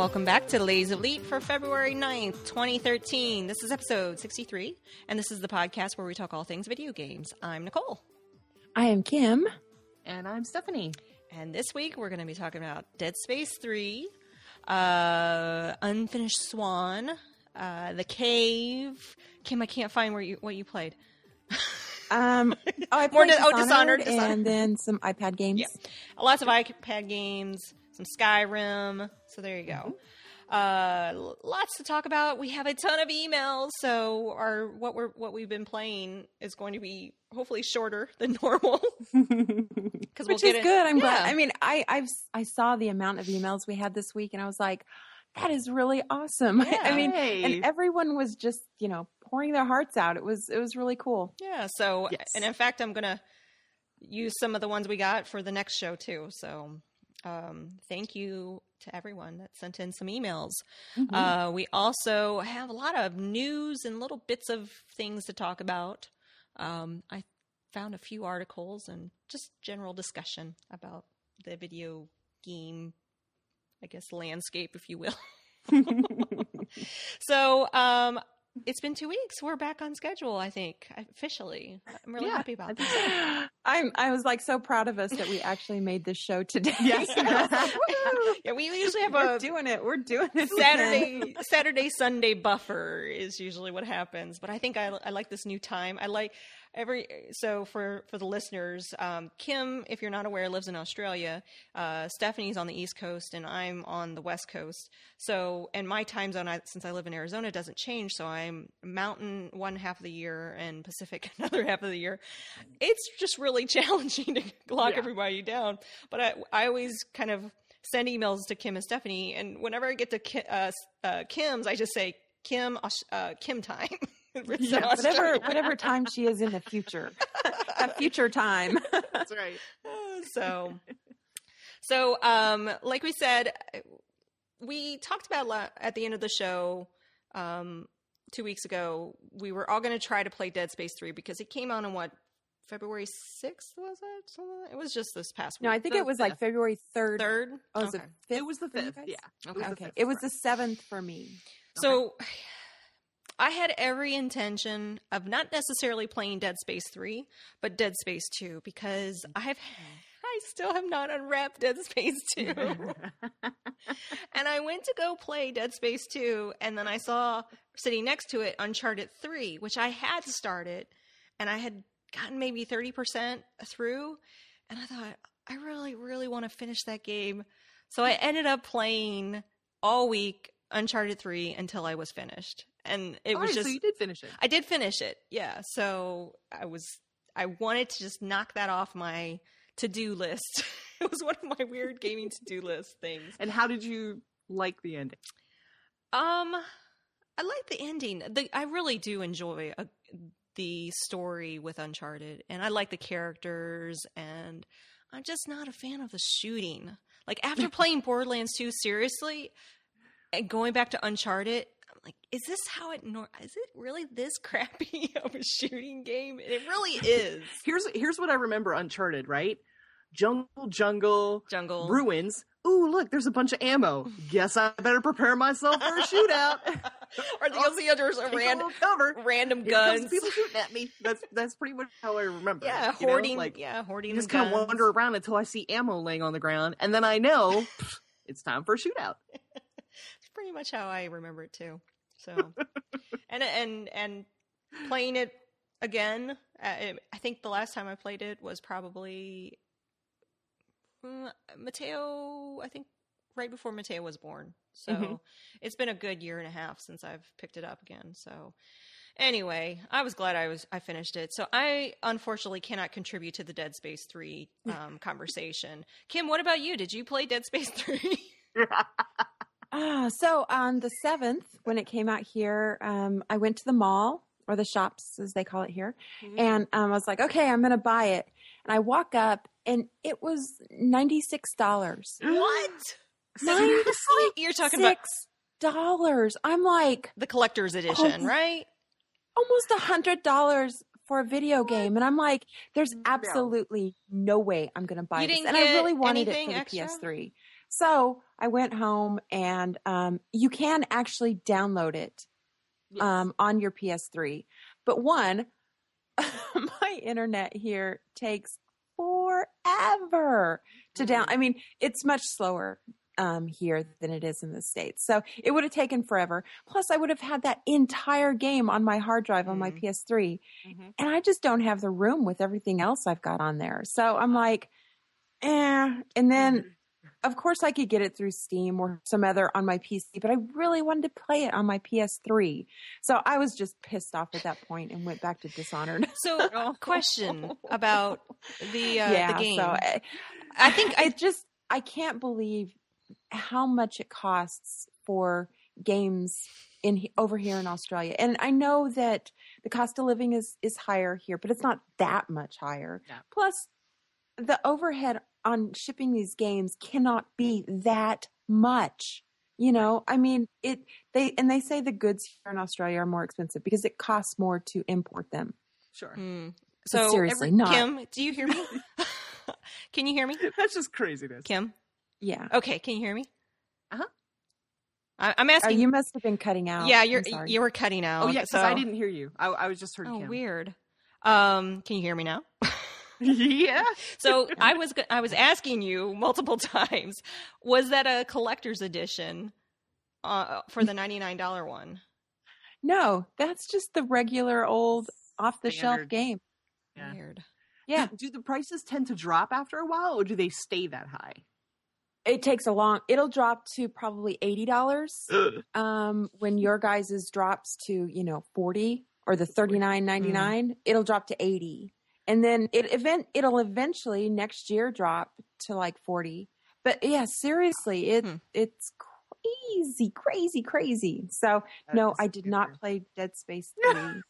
Welcome back to the Ladies of Elite for February 9th, 2013. This is episode 63, and this is the podcast where we talk all things video games. I'm Nicole. I am Kim. And I'm Stephanie. And this week we're going to be talking about Dead Space 3, uh, Unfinished Swan, uh, The Cave. Kim, I can't find where you what you played. Um, oh, I More played oh, Dishonored, Dishonored, Dishonored. and then some iPad games. Yeah. Lots of iPad games, some Skyrim. So there you go. Uh, lots to talk about. We have a ton of emails, so our what we're what we've been playing is going to be hopefully shorter than normal because we'll Which get is it. good. I'm glad. I mean, I I've I saw the amount of emails we had this week, and I was like, that is really awesome. I mean, Yay. and everyone was just you know pouring their hearts out. It was it was really cool. Yeah. So, Yes. and in fact, I'm gonna use some of the ones we got for the next show too. So, um, thank you to everyone that sent in some emails. Mm-hmm. Uh, we also have a lot of news and little bits of things to talk about. Um, I found a few articles and just general discussion about the video game, I guess, landscape, if you will. so, um, it's been two weeks. We're back on schedule, I think, officially. I'm really Yeah, happy about that. I'm I was like so proud of us that we actually made this show today. Yes. Yeah, we usually have We're a doing it. We're doing it. Saturday Saturday Sunday buffer is usually what happens. But I think I, I like this new time. I like every so for for the listeners, um, Kim, if you're not aware, lives in Australia. Uh, Stephanie's on the East Coast, and I'm on the West Coast. So and my time zone, I, since I live in Arizona, doesn't change. So I'm Mountain one half of the year and Pacific another half of the year. It's just really challenging to lock Yeah. everybody down. But I I always kind of send emails to Kim and Stephanie, and whenever I get to Ki- uh, uh, Kim's, I just say Kim uh, Kim time. It's Yeah, whatever Australia. whatever time she is in the future. that future time. That's right. so, so um, like we said, we talked about at the end of the show um, two weeks ago. We were all going to try to play Dead Space three because it came out on what February sixth was it? It was just this past week. No, I think The it was like. February third. third. Oh, was okay. it fifth? It was the fifth. Yeah. Okay. was the Okay. fifth It was for the seventh for me. So I had every intention of not necessarily playing Dead Space 3, but Dead Space 2 because mm-hmm. I've I still have not unwrapped Dead Space 2. and I went to go play Dead Space 2 and then I saw sitting next to it Uncharted 3, which I had started and I had gotten maybe 30% through and I thought I really really want to finish that game. So I ended up playing all week Uncharted 3 until I was finished. And it All was right, just so you did finish it. I did finish it. Yeah. So I was I wanted to just knock that off my to-do list. it was one of my weird gaming to-do list things. And how did you like the ending? Um I like the ending. The, I really do enjoy uh the story with Uncharted and I like the characters and I'm just not a fan of the shooting. Like after playing Borderlands 2 seriously and going back to Uncharted, like, is this how it nor- is it really this crappy of a shooting game? It really is. Here's here's what I remember Uncharted, right? Jungle, jungle, Jungle. ruins. Ooh, look, there's a bunch of ammo. Guess I better prepare myself for a shootout. or the you'll see others a random cover. random guns. people shooting at me. That's that's pretty much how I remember. Yeah, it, you know? hoarding Like yeah, hoarding just kind of wander around until I see ammo laying on the ground, and then I know it's time for a shootout. Pretty much how I remember it too. So, and and and playing it again. Uh, I think the last time I played it was probably mm, Mateo. I think right before Mateo was born. So Mhm. it's been a good year and a half since I've picked it up again. So. Anyway, I was glad I was I finished it. So I unfortunately cannot contribute to the Dead Space three um, conversation. Kim, what about you? Did you play Dead Space three? Ah, so on the seventh, when it came out here, um, I went to the mall or the shops, as they call it here, and um, I was like, okay, I'm gonna buy it. And I walk up, and it was ninety six dollars. what? Ninety You're talking about six dollars. I'm like the collector's edition, Oh. right? almost a hundred dollars for a video game, and I'm like, there's absolutely no way I'm gonna buy You this. And I really wanted it for the extra? PS3. So I went home and um, you can actually download it Yes. um, on your PS3. But one, my internet here takes forever to down. I mean, it's much slower um, here than it is in the States. So it would have taken forever. Plus, I would have had that entire game on my hard drive on my Mhm. PS3. Mhm. And I just don't have the room with everything else I've got on there. So I'm like, eh. And then of course I could get it through Steam or some other on my PC, but I really wanted to play it on my PS3. So I was just pissed off at that point and went back to Dishonored. So, question about the uh, yeah, the game. so I, I think I just I can't believe how much it costs for games in over here in Australia. And I know that the cost of living is is higher here, but it's not that much higher. Yeah. Plus the overhead on shipping these games cannot be that much. You know, I mean, it they and they say the goods here in Australia are more expensive because it costs more to import them. Sure. But So seriously, every- not Kim, do you hear me? can you hear me, That's just craziness. Kim? yeah. Okay, can you hear me? Uh-huh. I, I'm Oh, asking. you must have been cutting out. yeah, you're you were cutting out. Oh yeah, because so. I didn't hear you. I, I was just heard Oh, Kim. weird. Um, can you hear me now? Yeah. So I was I was asking you multiple times. Was that a collector's edition uh, for the ninety nine dollar one? No, that's just the regular old off the shelf game. Yeah. Weird. Yeah, Do, do the prices tend to drop after a while, or do they stay that high? it takes a long. It'll drop to probably eighty dollars. Um, when your guys's drops to you know forty or the thirty nine ninety nine, it'll drop to eighty, and then it event it'll eventually next year drop to like forty. But yeah, seriously, it Hmm. it's crazy, crazy, crazy. So no, I is did not play Dead Space three.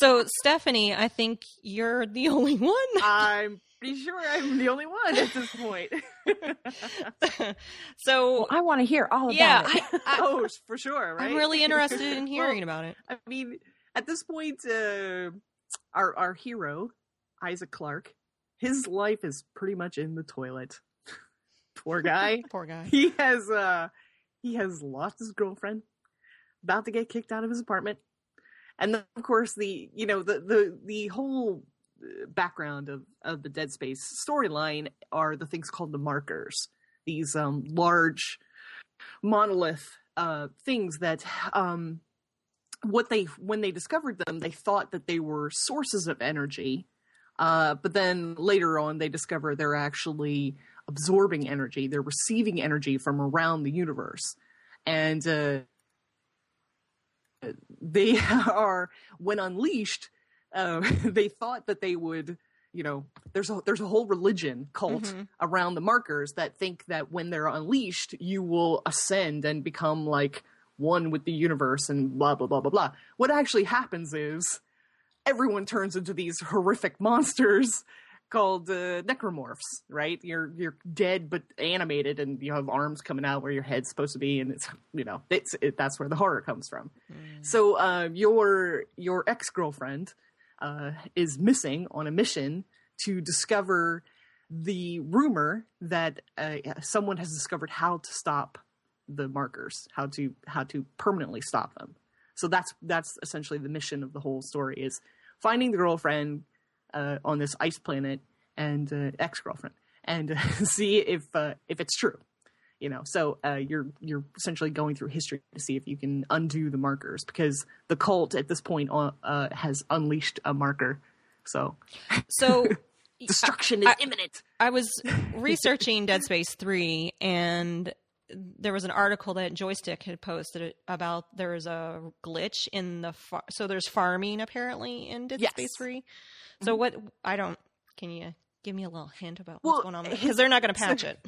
So Stephanie, I think you're the only one. I'm pretty sure I'm the only one at this point. so well, I want to hear all about yeah, it. I, I, oh, for sure, right? I'm really interested in Well, hearing about it. I mean, at this point, uh, our our hero, Isaac Clarke, his life is pretty much in the toilet. Poor guy. Poor guy. he has uh he has lost his girlfriend, about to get kicked out of his apartment, and then of course the you know the the the whole uh, background of of the Dead Space storyline are the things called the markers. These um large monolith uh things that um what they when they discovered them they thought that they were sources of energy uh but then later on they discover they're actually absorbing energy. They're receiving energy from around the universe. And uh they are when unleashed uh, they thought that they would you know there's a there's a whole religion cult Mhm. around the markers that think that when they're unleashed you will ascend and become like one with the universe and blah blah blah blah blah. What actually happens is everyone turns into these horrific monsters called uh, necromorphs right you're you're dead but animated and you have arms coming out where your head's supposed to be and it's you know it's it, that's where the horror comes from Mm. so uh, your your ex girlfriend uh, is missing on a mission to discover the rumor that uh, someone has discovered how to stop the markers, how to how to permanently stop them. So that's that's essentially the mission of the whole story is finding the girlfriend uh, on this ice planet and uh, ex girlfriend and uh, see if uh, if it's true you know? So uh, you're you're essentially going through history to see if you can undo the markers because the cult at this point uh, has unleashed a marker. So So destruction is I- imminent. I was researching Dead Space 3 and there was an article that Joystiq had posted about there was a glitch in the far- so there's farming apparently in Dead Yes. Space 3. So what I don't can you give me a little hint about Well, what's going on because they're not going to so- patch it.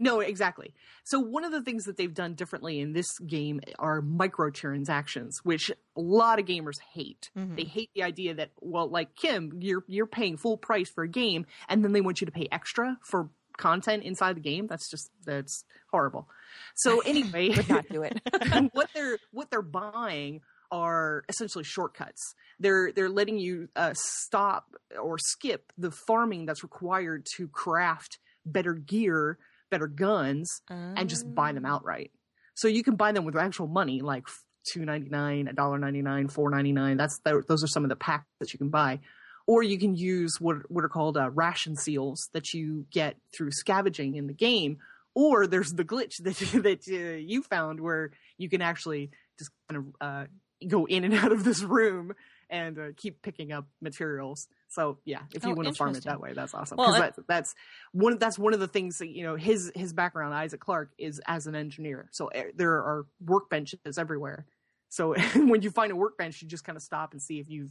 no exactly so one of the things that they've done differently in this game are microtransactions which a lot of gamers hate Mhm. they hate the idea that well like kim you're you're paying full price for a game and then they want you to pay extra for content inside the game that's just that's horrible so anyway Would not do it. what they're what they're buying are essentially shortcuts. They're they're letting you uh, stop or skip the farming that's required to craft better gear better guns and just buy them Oh. outright. So you can buy them with actual money, like two ninety nine, a dollar ninety nine, four ninety nine. That's th- those are some of the packs that you can buy, or you can use what what are called uh, ration seals that you get through scavenging in the game. Or there's the glitch that that uh, you found where you can actually just kind of uh, go in and out of this room and uh, keep picking up materials. So yeah, if you Oh, want to farm it that way, that's awesome. Well, Because that's that's one that's one of the things that you know his his background Isaac Clarke, is as an engineer. So eh, there are workbenches everywhere. So when you find a workbench, you just kind of stop and see if you've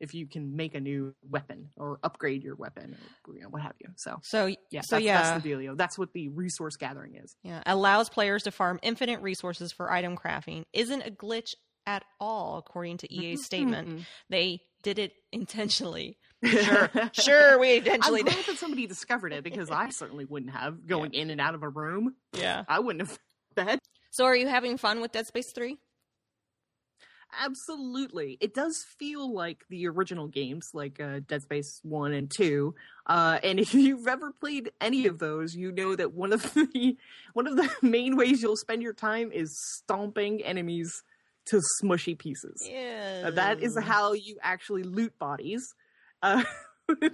if you can make a new weapon or upgrade your weapon or you know, what have you. So So yeah, so that's, yeah, that's the dealio. That's what the resource gathering is. yeah, allows players to farm infinite resources for item crafting. Isn't a glitch at all, according to EA's statement. They did it intentionally. Sure, sure, we intentionally I'm did. glad that somebody discovered it because I certainly wouldn't have going in and out of a room. Yeah. I wouldn't have that. So, are you having fun with Dead Space Three? Absolutely, it does feel like the original games, like uh, Dead Space One and Two. Uh, and if you've ever played any of those, you know that one of the one of the main ways you'll spend your time is stomping enemies to smushy pieces. Yeah. Uh, that is how you actually loot bodies. Uh,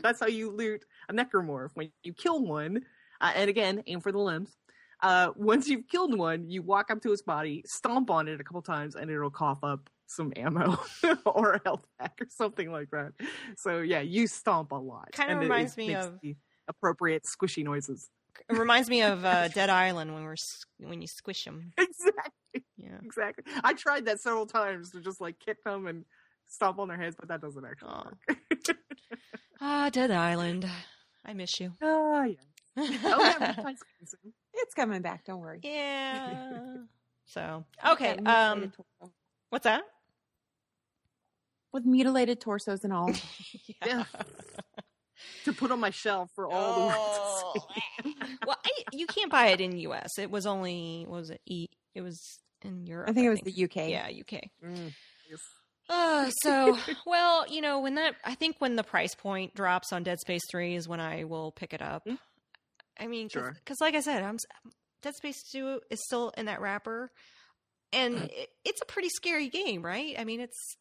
that's how you loot a necromorph. When you kill one, uh, and again, aim for the limbs. Uh, once you've killed one, you walk up to its body, stomp on it a couple times, and it'll cough up some ammo or a health pack or something like that. So yeah, you stomp a lot. Kinda and it- reminds it me makes of- the appropriate squishy noises. It reminds me of uh, Dead Island when we're when you squish them. Exactly. Yeah. Exactly. I tried that several times to just like kick them and stomp on their heads, but that doesn't actually Aw. work. Ah, Dead Island. I miss you. Oh yeah. Oh yeah, Valentine's Day soon. It's coming back. Don't worry. yeah. So okay. Um, what's that? With mutilated torsos and all. Yeah. to put on my shelf for all the Oh. world to see. well, I, you can't buy it in U.S. It was only what was it? E. It was in Europe. I think it was the UK. yeah UK. Mm, yes. Uh, so well, you know, when that I think when the price point drops on Dead Space Three is when I will pick it up. Mm. I mean, because Sure. like I said, I'm Dead Space Two is still in that wrapper, and it, it's a pretty scary game, right? I mean, it's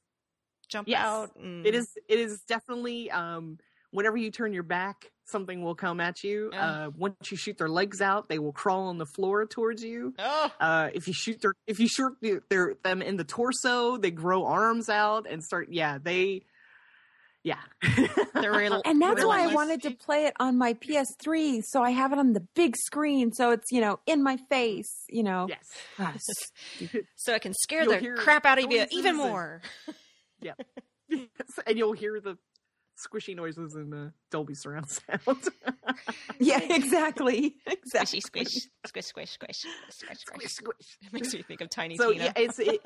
jump Yes. out. And, It is it is definitely um whenever you turn your back, something will come at you. Yeah. Uh once you shoot their legs out, they will crawl on the floor towards you. Oh, Uh, if you shoot their if you shoot the- their them in the torso, they grow arms out and start. Yeah, they. Yeah, They're real- And that's why I wanted to play it on my PS3, so I have it on the big screen, so it's you know in my face, you know. yes. Yes. so I can scare You'll the crap out of you noises even and- more. yes. and you'll hear the squishy noises in the Dolby surround sound. yeah, exactly, Squishy, exactly. squish, squish, squish, squish, squish, squish. squish, squish. It makes me think of Tiny so Tina. yeah, it's it,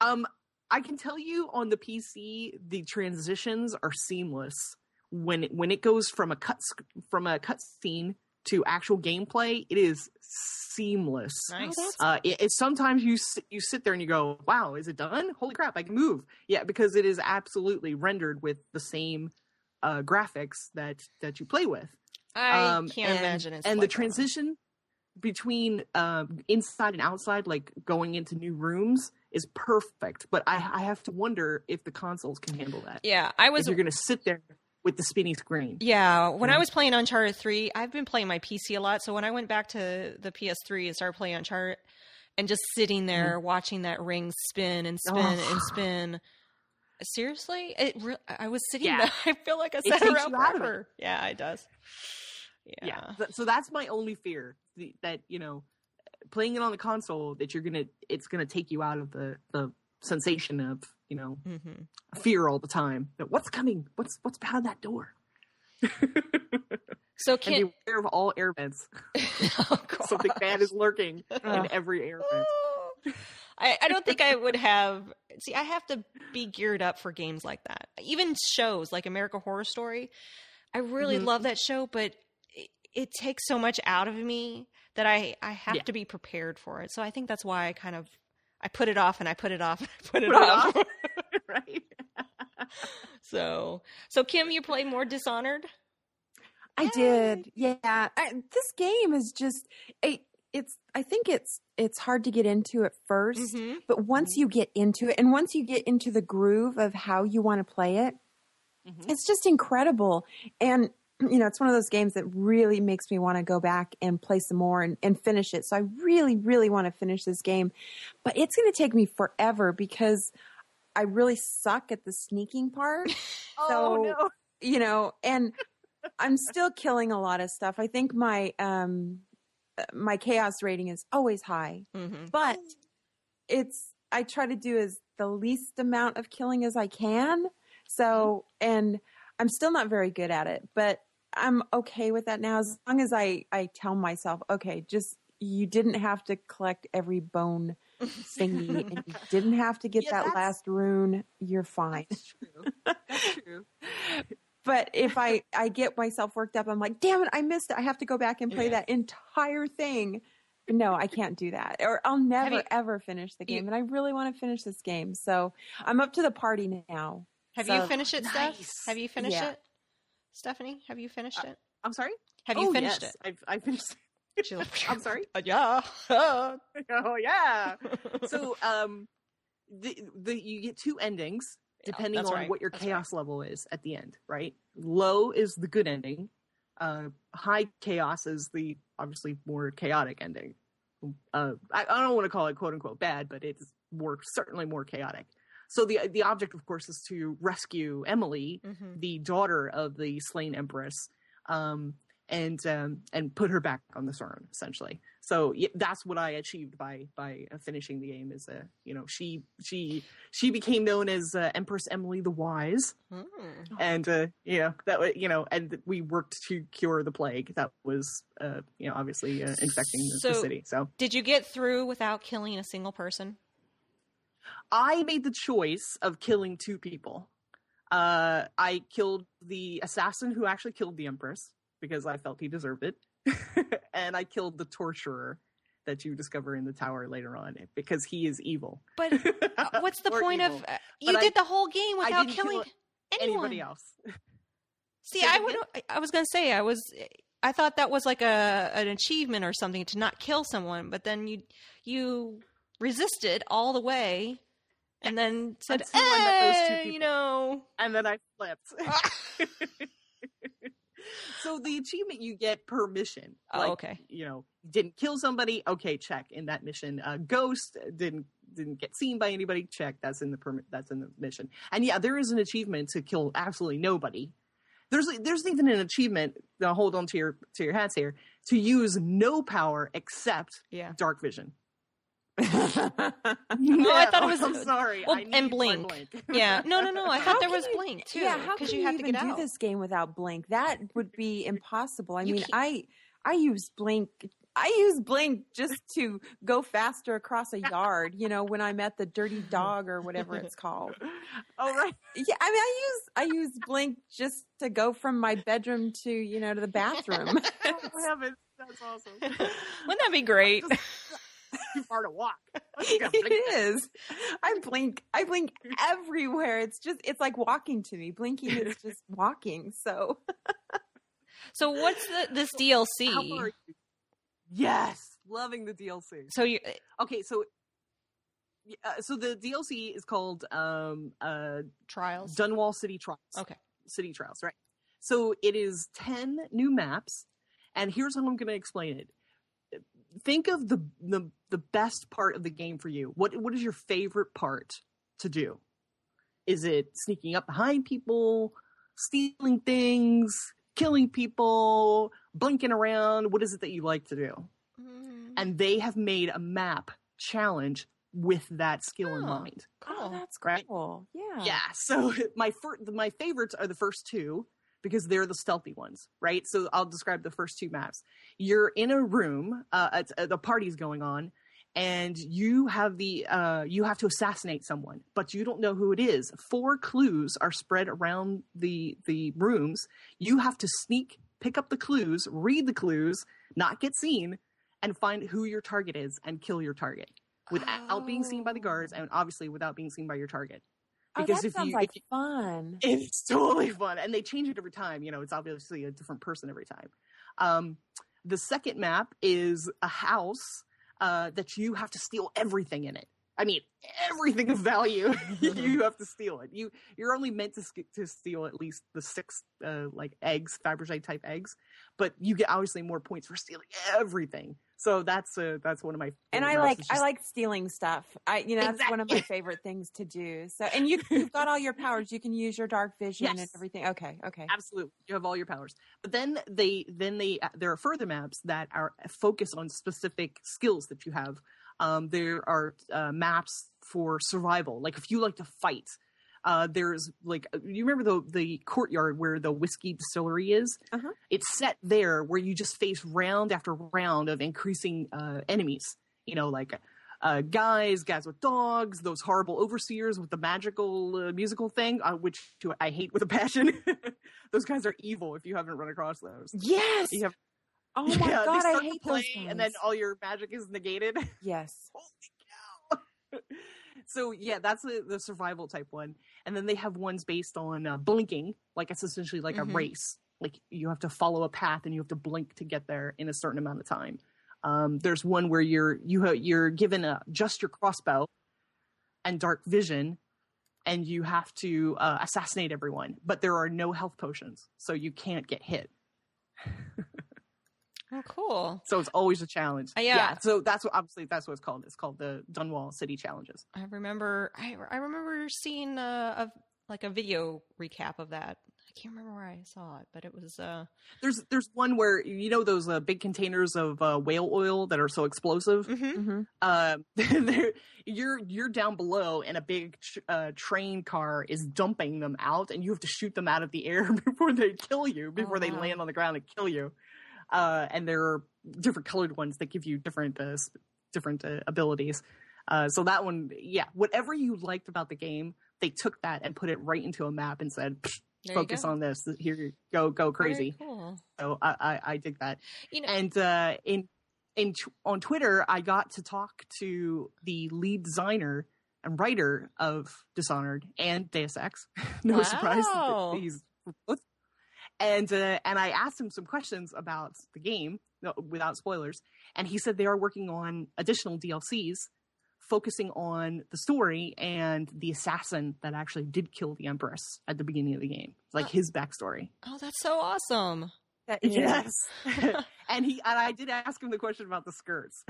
um. I can tell you on the PC, the transitions are seamless when it, when it goes from a cut from a cut scene to actual gameplay. It is seamless. nice. Uh, it, it sometimes you sit, you sit there and you go, "Wow, is it done? Holy crap, I can move!" Yeah, because it is absolutely rendered with the same uh, graphics that that you play with. I Um, can't and, imagine it's and like the that. transition between um, inside and outside, like going into new rooms, is perfect. But I, I have to wonder if the consoles can handle that. Yeah, I If was. you're going to sit there with the spinny screen. Yeah, when I was playing Uncharted Three, I've been playing my PC a lot. So when I went back to the PS3 and started playing Uncharted, and just sitting there watching that ring spin and spin Mm-hmm. Oh. and spin. Seriously, it. Re- I was sitting Yeah. there. I feel like I sat around forever. Yeah, it does. Yeah. yeah. So that's my only fear that you know playing it on the console that you're gonna it's gonna take you out of the the sensation of you know hmm fear all the time that what's coming what's what's behind that door So and can beware of all air vents oh, something bad is lurking in every air vent I, I don't think I would have. See, I have to be geared up for games like that. Even shows like American Horror Story. I really Mhm. love that show, but it, it takes so much out of me that I I have Yeah. to be prepared for it. So I think that's why I kind of I put it off and I put it off and I put it Put it off. off. right so so Kim, you play more Dishonored. I did. Yeah. I, this game is just it, it's I think it's it's hard to get into at 1st Mhm. but once you get into it and once you get into the groove of how you want to play it, Mhm. it's just incredible. And you know, it's one of those games that really makes me want to go back and play some more and, and finish it. So I really, really want to finish this game. But it's going to take me forever because I really suck at the sneaking part. Oh So- no! you know, and I'm still killing a lot of stuff. I think my um my chaos rating is always high, Mhm. but it's I try to do as the least amount of killing as I can. So, and I'm still not very good at it, but I'm okay with that now as long as I I tell myself, okay, just you didn't have to collect every bone thingy and you didn't have to get Yeah, that last rune, you're fine That's true. That's true. but if I I get myself worked up, I'm like, damn it, I missed it. I have to go back and play Yeah. that entire thing. No, I can't do that, or I'll never you- ever finish the you- game. and I really want to finish this game, so I'm up to the party now. Have So- you finished it, Steph? Nice. Have you finished Yeah. it? Stephanie, have you finished it? I'm sorry. Have you oh, finished yes. it? I've I finished. I'm sorry. Uh, yeah. oh yeah. So um, the the you get two endings depending that's on right. what your That's chaos level is at the end, right? Low is the good ending. Uh, high chaos is the obviously more chaotic ending. Uh, I, I don't want to call it quote unquote bad, but it's more certainly more chaotic. So the the object, of course, is to rescue Emily, Mhm. the daughter of the slain empress, um, and um, and put her back on the throne, essentially. So that's what I achieved by by uh, finishing the game. Is uh, you know she she she became known as uh, Empress Emily the Wise, Mm. and uh, you know that you know, and we worked to cure the plague that was uh, you know obviously uh, infecting the, the city. So Did you get through without killing a single person? I made the choice of killing two people. Uh, I killed the assassin who actually killed the Empress because I felt he deserved it, and I killed the torturer that you discover in the tower later on because he is evil. But uh, what's the point evil. of uh, you But I- did the whole game I without didn't kill killing anyone? anybody else? See, I that would. I was gonna say I was. I thought that was like a an achievement or something to not kill someone, but then you you resisted all the way, and then said, Until I met those two "Eh, you know." and then I flipped. so the achievement you get per mission. Oh, okay. You know, didn't kill somebody. Okay, check in that mission. Uh, ghost didn't didn't get seen by anybody. Check. That's in the permit. That's in the mission. And yeah, there is an achievement to kill absolutely nobody. There's there's even an achievement. Now hold on to your to your hats here to use no power except Yeah. dark vision. I thought it was- I'm sorry. well, and my blink. Yeah. No, no, no. I How thought there was you- blink too. yeah, how can you you, have to get do out. this game without blink? That would be impossible. I You mean, can't- I I use blink. I use blink just to go faster across a yard. You know, when I'm at the Dirty Dog or whatever it's called. Oh right. Yeah, I mean, I use I use blink just to go from my bedroom to you know to the bathroom. Oh, heavens, that's awesome. Wouldn't that be great? Too far to walk. Let's go blink it is. I blink. I blink everywhere. It's just it's like walking to me. Blinking is just walking. So so what's the this DLC? far are you? Yes, loving the DLC. So you Okay, so uh, so the DLC is called um uh trials. Dunwall City Trials. Okay. City Trials, right? So it is 10 new maps and here's how I'm going to explain it. Think of the, the the best part of the game for you. What what is your favorite part to do? Is it sneaking up behind people, stealing things, killing people, blinking around? What is it that you like to do? Mm, And they have made a map challenge with that skill in Oh. mind. oh, cool. that's Right. Yeah. Yeah. So my fir- my favorites are the first two because they're the stealthy ones, right? So I'll describe the first two maps. You're in a room, uh, uh, the party's going on, and you have the uh, you have to assassinate someone, but you don't know who it is. Four clues are spread around the the rooms. You have to sneak, pick up the clues, read the clues, not get seen, and find who your target is and kill your target without being seen by the guards, and obviously without being seen by your target Oh, Because that if sounds you- like if fun. It's totally fun, and they change it every time. You know, it's obviously a different person every time. Um, the second map is a house uh, that you have to steal everything in it. I mean, everything of value. you have to steal it. You you're only meant to sk- to steal at least the six uh, like eggs, Fabergé type eggs, but you get obviously more points for stealing everything. So that's uh, that's one of my and I like It's I like stealing stuff. I you know that's one of my favorite things to do. So and you you've got all your powers. You can use your dark vision and Yes. everything. Okay, okay. absolutely you have all your powers but then they then they uh, there are further maps that are focused on specific skills that you have um there are uh, maps for survival like if you like to fight uh there's like uh, you remember the the courtyard where the whiskey distillery is Uh-huh. it's set there where you just face round after round of increasing uh enemies you know like uh, guys, guys with dogs, those horrible overseers with the magical uh, musical thing, uh, which I hate with a passion. those guys are evil if you haven't run across those. Yes. You have, oh my yeah, god, I hate play, those. and then all your magic is negated. yes. So yeah, that's the, the survival type one, and then they have ones based on uh, blinking, like it's essentially like Mhm. a race. Like you have to follow a path and you have to blink to get there in a certain amount of time. Um, there's one where you're you ha- you're given a, just your crossbow and dark vision, and you have to uh, assassinate everyone, but there are no health potions, so you can't get hit. Oh, cool. So it's always a challenge. Uh, yeah. So that's what obviously that's what it's called. It's called the Dunwall City Challenges. I remember. I I remember seeing uh, a like a video recap of that. I can't remember where I saw it, but it was. uh There's there's one where you know those uh, big containers of uh, whale oil that are so explosive. mhm. hmm Um, they're- you're you're down below, and a big tr- uh, train car is dumping them out, and you have to shoot them out of the air before they kill you, before they wow. land on the ground and kill you. Uh, and there are different colored ones that give you different uh, different uh, abilities. Uh, so that one, yeah, whatever you liked about the game, they took that and put it right into a map and said, "Psh, There you "Focus on this. Here, you go, go Very crazy." cool. So I, I, I dig that You know, and uh, in in tw- on Twitter, I got to talk to the lead designer and writer of Dishonored and Deus Ex. no surprise, that he's both. And uh, and I asked him some questions about the game no, without spoilers, and he said they are working on additional DLCs focusing on the story and the assassin that actually did kill the Empress at the beginning of the game, like Oh. his backstory. oh, that's so awesome. That is. Yes. and he and I did ask him the question about the skirts.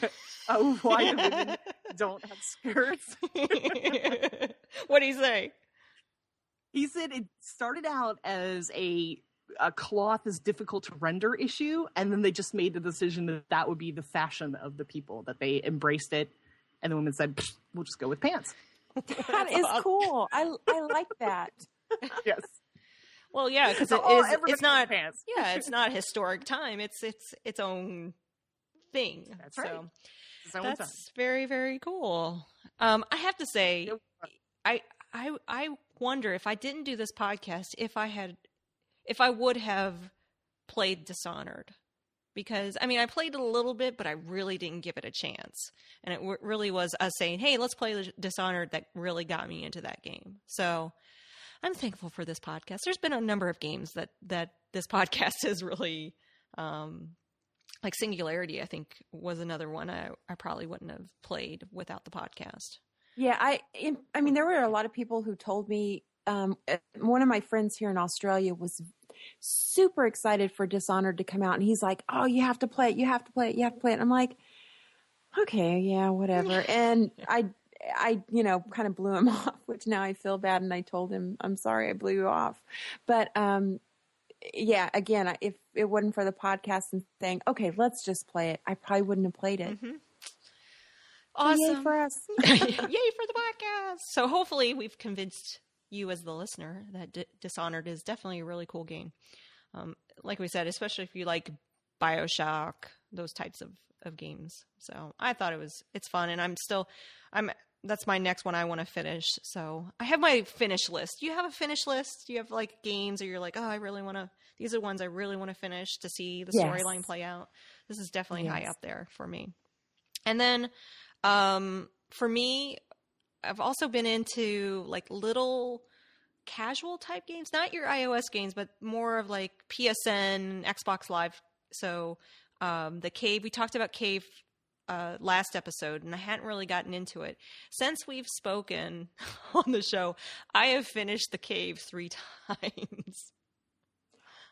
oh, why do women don't have skirts? what do you say? He said it started out as a a cloth is difficult to render issue, and then they just made the decision that that would be the fashion of the people that they embraced it, and the women said, "We'll just go with pants." That is cool. I I like that. yes, Well, yeah, because So, it oh, is. It's not. pants. Yeah, it's not historic time. It's it's its own thing. That's. So It's their own time. that's very very cool. Um, I have to say, I I I wonder if I didn't do this podcast, if I had, if I would have played Dishonored, because I mean I played it a little bit, but I really didn't give it a chance, and it w- really was us saying, "Hey, let's play Dishonored," that really got me into that game. So. I'm thankful for this podcast. There's been a number of games that that this podcast has really, um, like Singularity. I think was another one I I probably wouldn't have played without the podcast. Yeah, I I mean there were a lot of people who told me um, uh, one of my friends here in Australia was super excited for Dishonored to come out and he's like, "Oh, you have to play it. You have to play it. You have to play it." And I'm like, "Okay, yeah, whatever." and I I you know kind of blew him off, which now I feel bad and I told him, "I'm sorry I blew you off." But um yeah, again, if it wasn't for the podcast and saying, "Okay, let's just play it." I probably wouldn't have played it. Mhm. So yay Awesome! for us. Yay for the podcast! So hopefully we've convinced you as the listener that D- Dishonored is definitely a really cool game. Um, like we said, especially if you like Bioshock, those types of, of games. So I thought it was it's fun, and I'm still I'm that's my next one I want to finish. So I have my finish list. Do you have a finish list? Do you have like games, or you're like, oh, I really want to. These are ones I really want to finish to see the Yes. storyline play out. This is definitely high up there for me. And then um, for me, I've also been into like little casual type games, not your iOS games, but more of like PSN, Xbox Live. So um, the Cave, we talked about Cave uh, last episode, and I hadn't really gotten into it. Since we've spoken on the show, I have finished the Cave three times.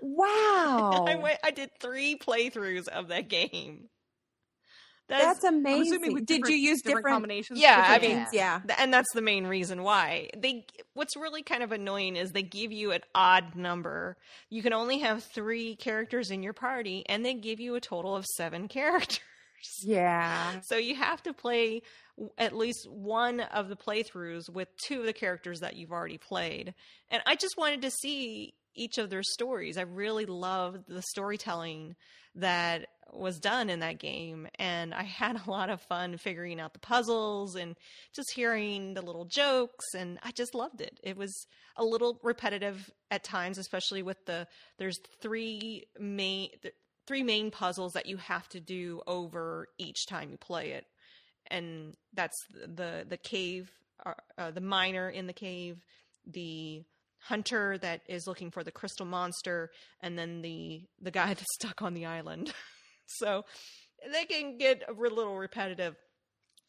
Wow. I went. I did three playthroughs of that game. That That's is- I'm assuming amazing. with Did you use different, combinations? Yeah, different I mean- games? yeah. And that's the main reason why they what's really kind of annoying is they give you an odd number you can only have three characters in your party and they give you a total of seven characters Yeah. so you have to play at least one of the playthroughs with two of the characters that you've already played and i just wanted to see each of their stories. I really loved the storytelling that was done in that game and i had a lot of fun figuring out the puzzles and just hearing the little jokes and i just loved it. It was a little repetitive at times especially with the there's three main three main puzzles that you have to do over each time you play it and that's the the cave uh, uh, the miner in the cave the hunter that is looking for the crystal monster and then the the guy that's stuck on the island. So they can get a little repetitive.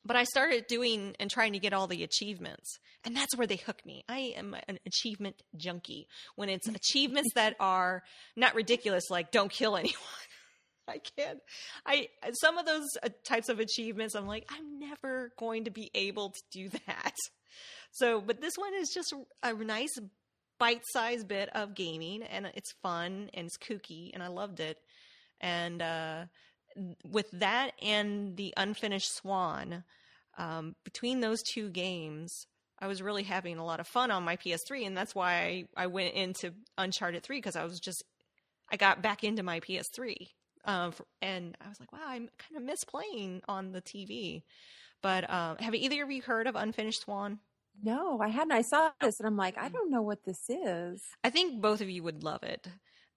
But i started doing and trying to get all the achievements and that's where they hook me. I am an achievement junkie. When it's achievements that are not ridiculous like don't kill anyone i can't. I some of those uh, types of achievements i'm like i'm never going to be able to do that. So but this one is just a nice bite-sized bit of gaming and it's fun and it's kooky and i loved it. And uh with that and the unfinished swan um, between those two games i was really having a lot of fun on my ps3 and that's why i, I went into uncharted 3 because i was just i got back into my ps3 um, for- and i was like wow I'm kind of miss playing on the tv but um, have either of you heard of unfinished swan No, I hadn't. I saw this and I'm like, I don't know what this is. I think both of you would love it.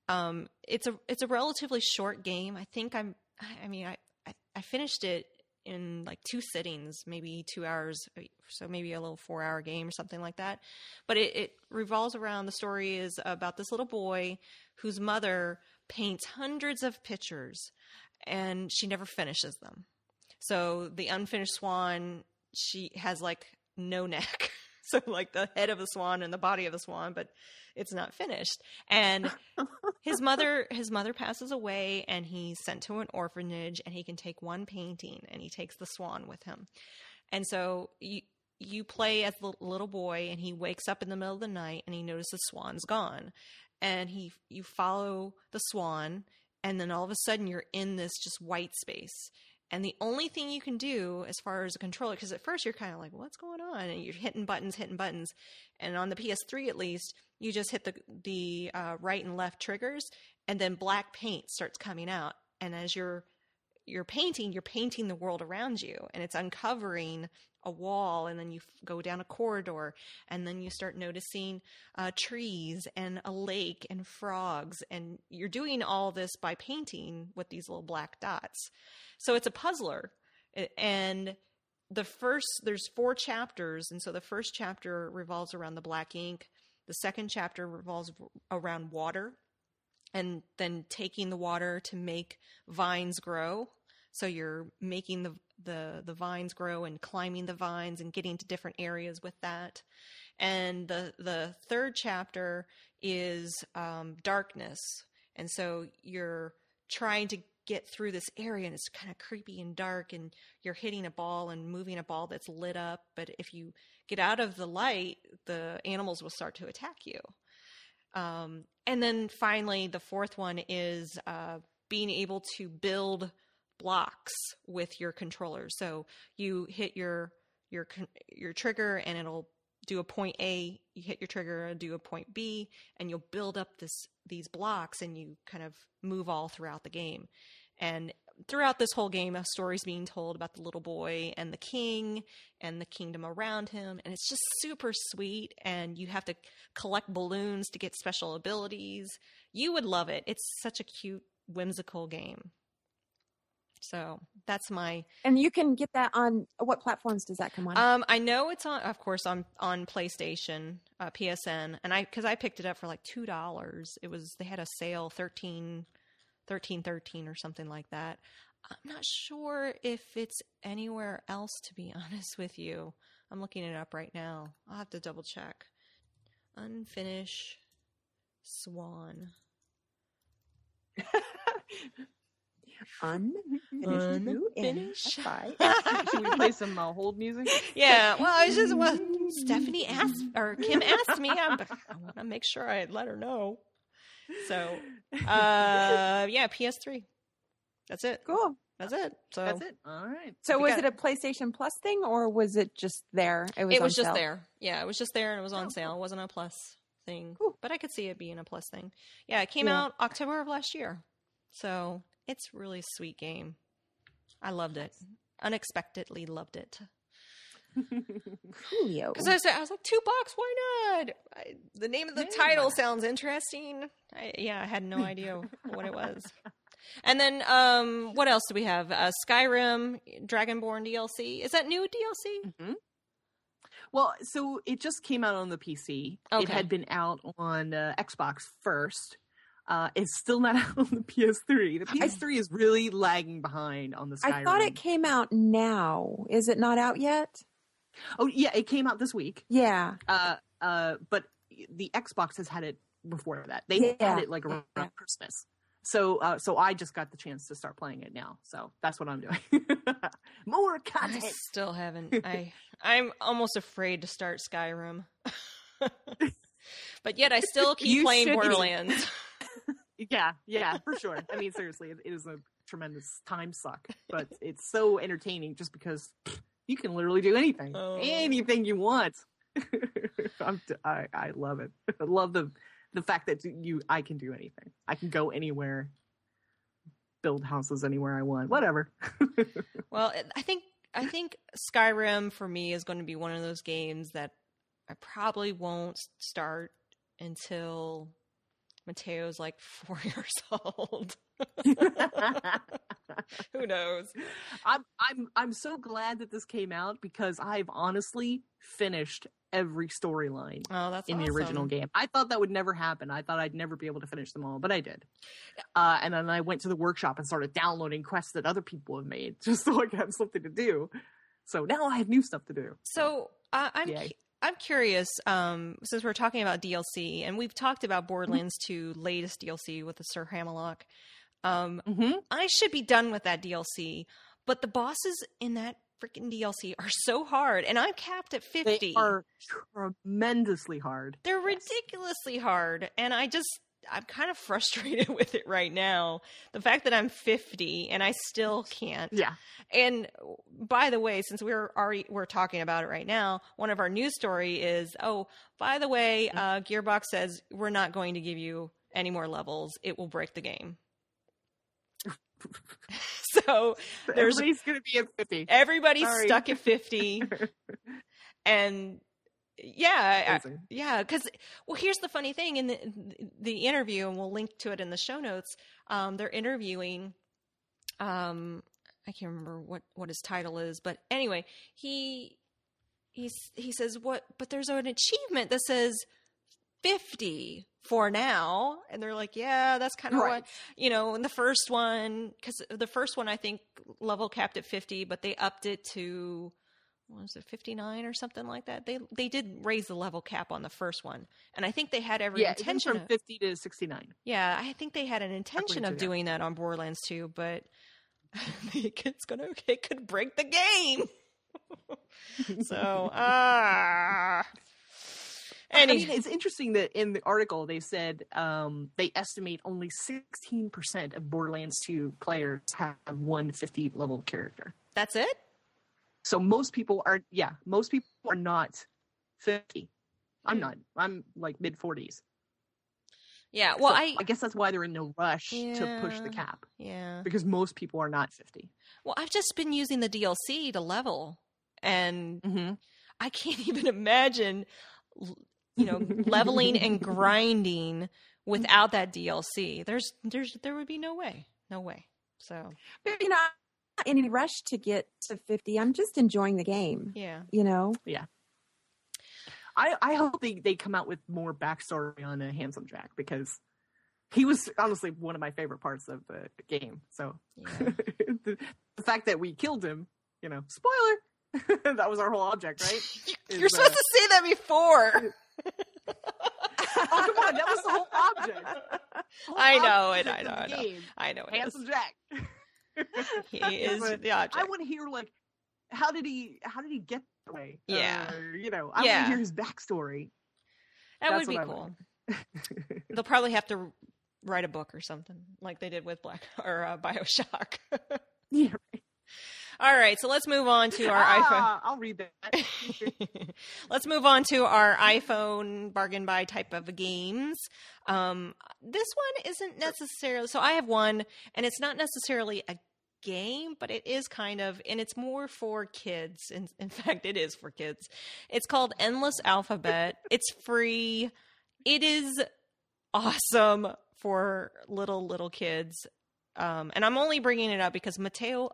Um, it's a it's a relatively short game. I think I'm. I mean, I I, I finished it in like two sittings, maybe two hours, so maybe a little four hour game or something like that. But it, it revolves around the story is about this little boy whose mother paints hundreds of pictures, and she never finishes them. So the unfinished swan, she has like no neck. So like the head of the swan and the body of the swan, but it's not finished. And his mother his mother passes away and he's sent to an orphanage and he can take one painting and he takes the swan with him. And so you you play as the little boy and he wakes up in the middle of the night and he notices the swan's gone. And he you follow the swan and then all of a sudden you're in this just white space. And the only thing you can do as far as a controller, because at first you're kind of like, what's going on? And you're hitting buttons, hitting buttons. And on the PS3, at least, you just hit the the uh, right and left triggers, and then black paint starts coming out. And as you're you're painting, you're painting the world around you, and it's uncovering a wall, and then you f- go down a corridor, and then you start noticing uh, trees and a lake and frogs, and you're doing all this by painting with these little black dots. So it's a puzzler, and the first there's four chapters, and so the first chapter revolves around the black ink. The second chapter revolves around water, and then taking the water to make vines grow. So you're making the the the vines grow and climbing the vines and getting to different areas with that. And the the third chapter is um, darkness, and so you're trying to get through this area and it's kind of creepy and dark and you're hitting a ball and moving a ball that's lit up. But if you get out of the light the animals will start to attack you. Um, and then finally, the fourth one is uh, being able to build blocks with your controller. So you hit your your your trigger, and it'll do a point A. You hit your trigger, and do a point B, and you'll build up this these blocks, and you kind of move all throughout the game. And throughout this whole game, a story's being told about the little boy and the king and the kingdom around him, and it's just super sweet. And you have to collect balloons to get special abilities. You would love it. It's such a cute, whimsical game. So that's my. And you can get that on what platforms does that come on? Um, I know it's on, of course, on on PlayStation, uh, PSN, and I because I picked it up for like two dollars. It was they had a sale 13, 13, 13 or something like that. I'm not sure if it's anywhere else. To be honest with you, I'm looking it up right now. I'll have to double check. Unfinished Swan. Unfinished. Unfinished. Should we play some uh, hold music? Yeah, well, I was just well, Stephanie asked or Kim asked me. I'm, I want to make sure I let her know. So, uh, yeah, PS3. That's it. Cool. That's it. So That's it. All right. So We was got- it a PlayStation Plus thing or was it just there? It was, it was just sale? there. Yeah, it was just there and it was on Oh, sale. It wasn't a plus thing, Cool. but I could see it being a plus thing. Yeah, it came Yeah. out October of last year, so it's really a sweet game. I loved it. Unexpectedly loved it. Coolio. Because I was, I was like, two bucks, why not? I, the name of the Yeah. title sounds interesting. I, yeah, I had no idea what it was. And then, um, what else do we have? Uh, Skyrim, Dragonborn DLC. Is that new DLC? Mhm. Well, so it just came out on the PC. It had been out on uh, Xbox first. Uh, it's still not out on the PS3. The PS3 is really lagging behind on the Skyrim. I thought it came out now. Is it not out yet? Oh yeah, it came out this week. Yeah. Uh, uh, but the Xbox has had it before that. They Yeah. had it like around Yeah. Christmas. So, uh, so I just got the chance to start playing it now. So that's what I'm doing. More I still haven't. I I'm almost afraid to start Skyrim. but yet I still keep You playing should be. Borderlands. Yeah, yeah, for sure. I mean, seriously, it, it is a tremendous time suck, but it's so entertaining just because you can literally do anything, Oh. anything you want. T- I, I love it. I love the the fact that you I can do anything. I can go anywhere, build houses anywhere I want, whatever. Well, I think I think Skyrim for me is going to be one of those games that I probably won't start until Mateo's like four years old. Who knows? I'm I'm I'm so glad that this came out because I've honestly finished every storyline Oh, that's in the original game. I thought that would never happen. I thought I'd never be able to finish them all, but I did. Uh, and then I went to the workshop and started downloading quests that other people have made just so I could have something to do. So now I have new stuff to do. So uh, I'm cu- I'm curious um, since we're talking about DLC and we've talked about Borderlands 2 latest DLC with the Sir Hammerlock. Um, Mm-hmm. I should be done with that DLC, but the bosses in that freaking DLC are so hard, and I'm capped at 50. They are tremendously hard. They're Yes. ridiculously hard, and I just I'm kind of frustrated with it right now. The fact that I'm 50 and I still can't. Yeah. And by the way, since we're already we're talking about it right now, one of our news story is, oh, by the way, Mm-hmm. uh, Gearbox says we're not going to give you any more levels. It will break the game. so There's- Everybody's going to be at 50. everybody's Sorry. stuck at 50 and yeah I- yeah because well here's the funny thing in the, the interview and we'll link to it in the show notes um, they're interviewing um, i can't remember what what his title is but anyway he he's he says what but there's an achievement that says 50 for now and they're like yeah that's kind of Right. what you know in the first one because the first one i think level capped at 50 but they upped it to was it 59 or something like that? They they did raise the level cap on the first one and i think they had every Yeah, intention from of, 50 to 69. yeah i think they had an intention of doing that on borderlands 2 but it's gonna it could break the game. So ah. I mean, it's interesting that in the article they said um, they estimate only 16% of Borderlands 2 players have one 50 level character. that's it So most people are, yeah, most people are not 50. I'm Hmm. not. I'm like mid 40s. yeah well So i I guess that's why they're in no rush to push the cap yeah because most people are not 50. well i've just been using the dlc to level and Mm-hmm. I can't even imagine, you know, leveling and grinding without that DLC. There's, there's, there would be no way, no way. So Maybe not any rush to get to 50. I'm just enjoying the game, Yeah. you know? Yeah. I, I hope they, they come out with more backstory on uh, Handsome Jack because he was honestly one of my favorite parts of the game. So Yeah. the, the fact that we killed him, you know, spoiler, that was our whole object, right? You're Is, uh, supposed to say that before. oh come on, that was the whole object. Whole I know it, object I know, the I know. game. I know it is. Handsome Jack. He is But the object. I want to hear like how did he how did he get that way? Yeah. Or, you know, I Yeah. want to hear his backstory. that that's would be cool. They'll probably have to write a book or something like they did with Black or uh, Bioshock. yeah. All right, so let's move on to our Ah, I'll read that. iPhone. let's move on to our iPhone bargain buy type of games. Um, this one isn't necessarily so. I have one, and it's not necessarily a game, but it is kind of, and it's more for kids. In, in fact, it is for kids. It's called Endless Alphabet. It's free. It is awesome for little little kids. Um, and I'm only bringing it up because Mateo,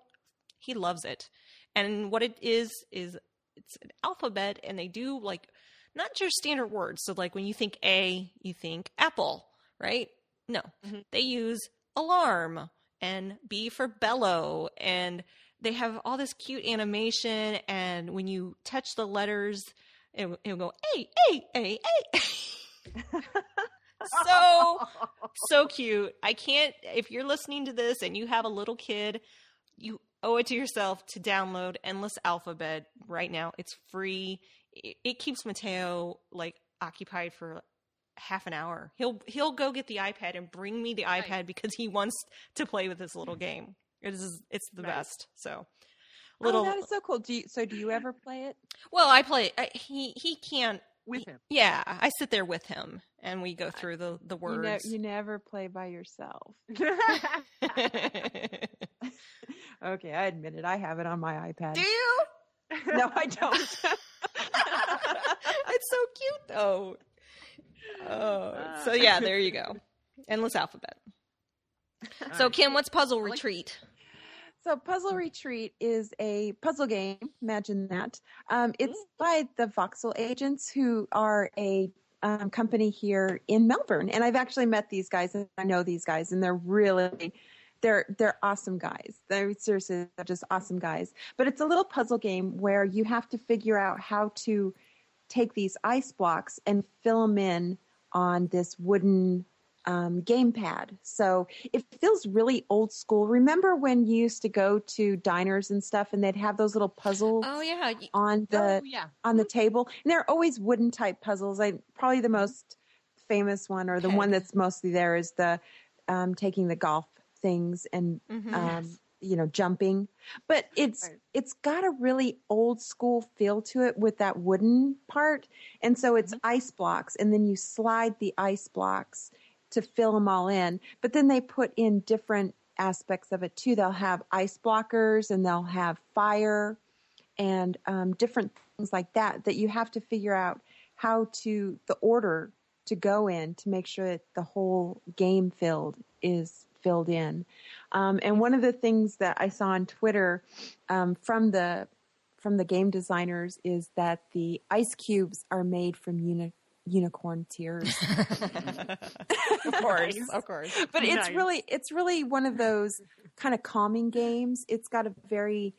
he loves it. And what it is is it's an alphabet, and they do like not just standard words. So like when you think A, you think apple, right? No, Mhm. they use alarm and B for bellow, and they have all this cute animation. And when you touch the letters, it, it'll go A A A A. so so cute. I can't if you're listening to this and you have a little kid, you owe it to yourself to download Endless Alphabet right now. It's free. It, it keeps Mateo like occupied for half an hour. He'll he'll go get the iPad and bring me the iPad because he wants to play with this little game. It is it's the best. So oh, little Oh, that is so cool. Do you, so do you ever play it? well, I play I, he he can't with him. yeah, I sit there with him and we go through the the You, words. ne- you never play by yourself. Okay, I admit it. I have it on my iPad. Do you? No, I don't. it's so cute though. Oh, so yeah, there you go. Endless alphabet. So Kim, what's Puzzle Retreat? So, Puzzle Retreat is a puzzle game. Imagine that. Um, it's by the Voxel Agents, who are a um, company here in Melbourne, and I've actually met these guys, and I know these guys, and they're really they're they're awesome guys. They're seriously they're just awesome guys. But it's a little puzzle game where you have to figure out how to take these ice blocks and fill them in on this wooden um, gamepad. So it feels really old school. Remember when you used to go to diners and stuff, and they'd have those little puzzles Oh yeah, on the oh, yeah. on the table, and they're always wooden type puzzles. I probably the most famous one, or the one that's mostly there, is the um, taking the golf things and mhm. um, you know jumping. But it's Right. it's got a really old school feel to it with that wooden part, and so it's ice blocks, and then you slide the ice blocks to fill them all in. But then they put in different aspects of it too. They'll have ice blockers, and they'll have fire and um, different things like that that you have to figure out how to the order to go in to make sure that the whole game filled is filled in. Um, and one of the things that I saw on Twitter um, from the from the game designers is that the ice cubes are made from uni- unicorn tears. of course, Nice. of course. but it's Nice. really it's really one of those kind of calming games. It's got a very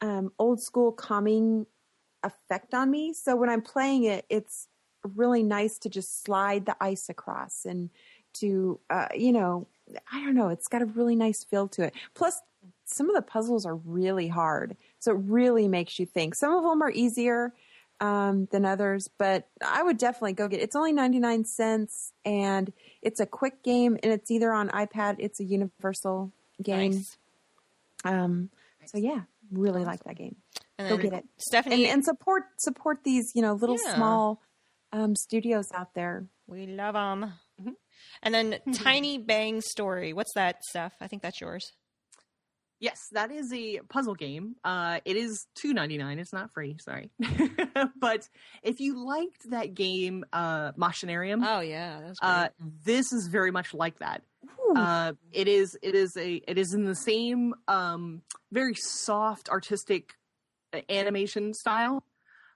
um, old school calming effect on me. So when I'm playing it, it's really nice to just slide the ice across and to uh, you know I don't know. It's got a really nice feel to it. Plus, some of the puzzles are really hard, so it really makes you think. Some of them are easier um, than others, but I would definitely go get. it. It's only ninety nine cents, and it's a quick game, and it's either on iPad. It's a universal game. Nice. Um, so yeah, really like that game. And Go get it, and Stephanie, and support support these you know little Yeah. small um, studios out there. we love them. And then Tiny Bang Story. What's that, Steph? I think that's yours. Yes, that is a puzzle game. Uh, it is two ninety nine. It's not free. Sorry, but if you liked that game, uh, Machinarium, Oh yeah, uh, this is very much like that. Uh, it is it is a it is in the same um, very soft artistic uh, animation style,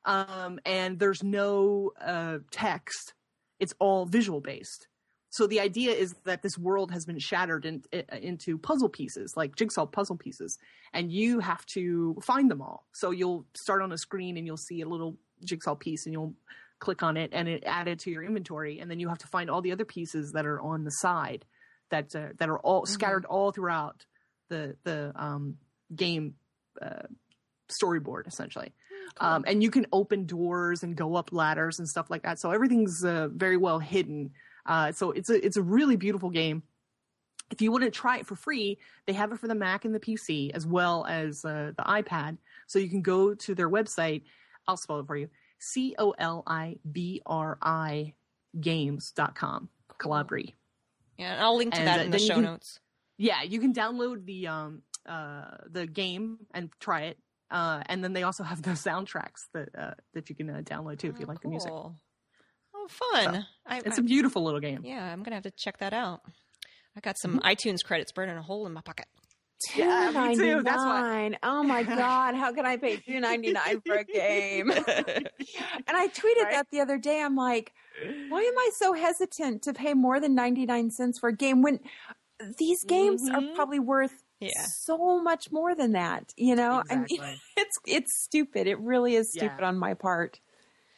um, and there's no uh, text. It's all visual based. So the idea is that this world has been shattered in, i- into puzzle pieces, like jigsaw puzzle pieces, and you have to find them all. So you'll start on a screen and you'll see a little jigsaw piece, and you'll click on it, and it added to your inventory, and then you have to find all the other pieces that are on the side that uh, that are all scattered all throughout the the um, game uh, storyboard, essentially. Um, and you can open doors and go up ladders and stuff like that. So everything's uh, very well hidden. Uh, so it's a it's a really beautiful game. If you want to try it for free, they have it for the Mac and the PC as well as uh, the iPad. So you can go to their website. I'll spell it for you: C O L I B R I games.com. Colibri. Yeah, and I'll link to And, that uh, in the show can- notes. Yeah, you can download the um uh the game and try it. Uh, and then they also have the soundtracks that uh, that you can uh, download too if you Oh, like the music. Cool. Fun! I, It's I- a beautiful little game. yeah, I'm gonna have to check that out. I got Mm-hmm. some iTunes credits burning a hole in my pocket. Yeah, me too. That's why- Oh my god, how can I pay two ninety nine for a game? and I tweeted Right? that the other day. I'm like, why am I so hesitant to pay more than ninety nine cents for a game when these games Mhm. are probably worth Yeah. so much more than that? You know, I mean, it's it's stupid. It really is Yeah. stupid on my part.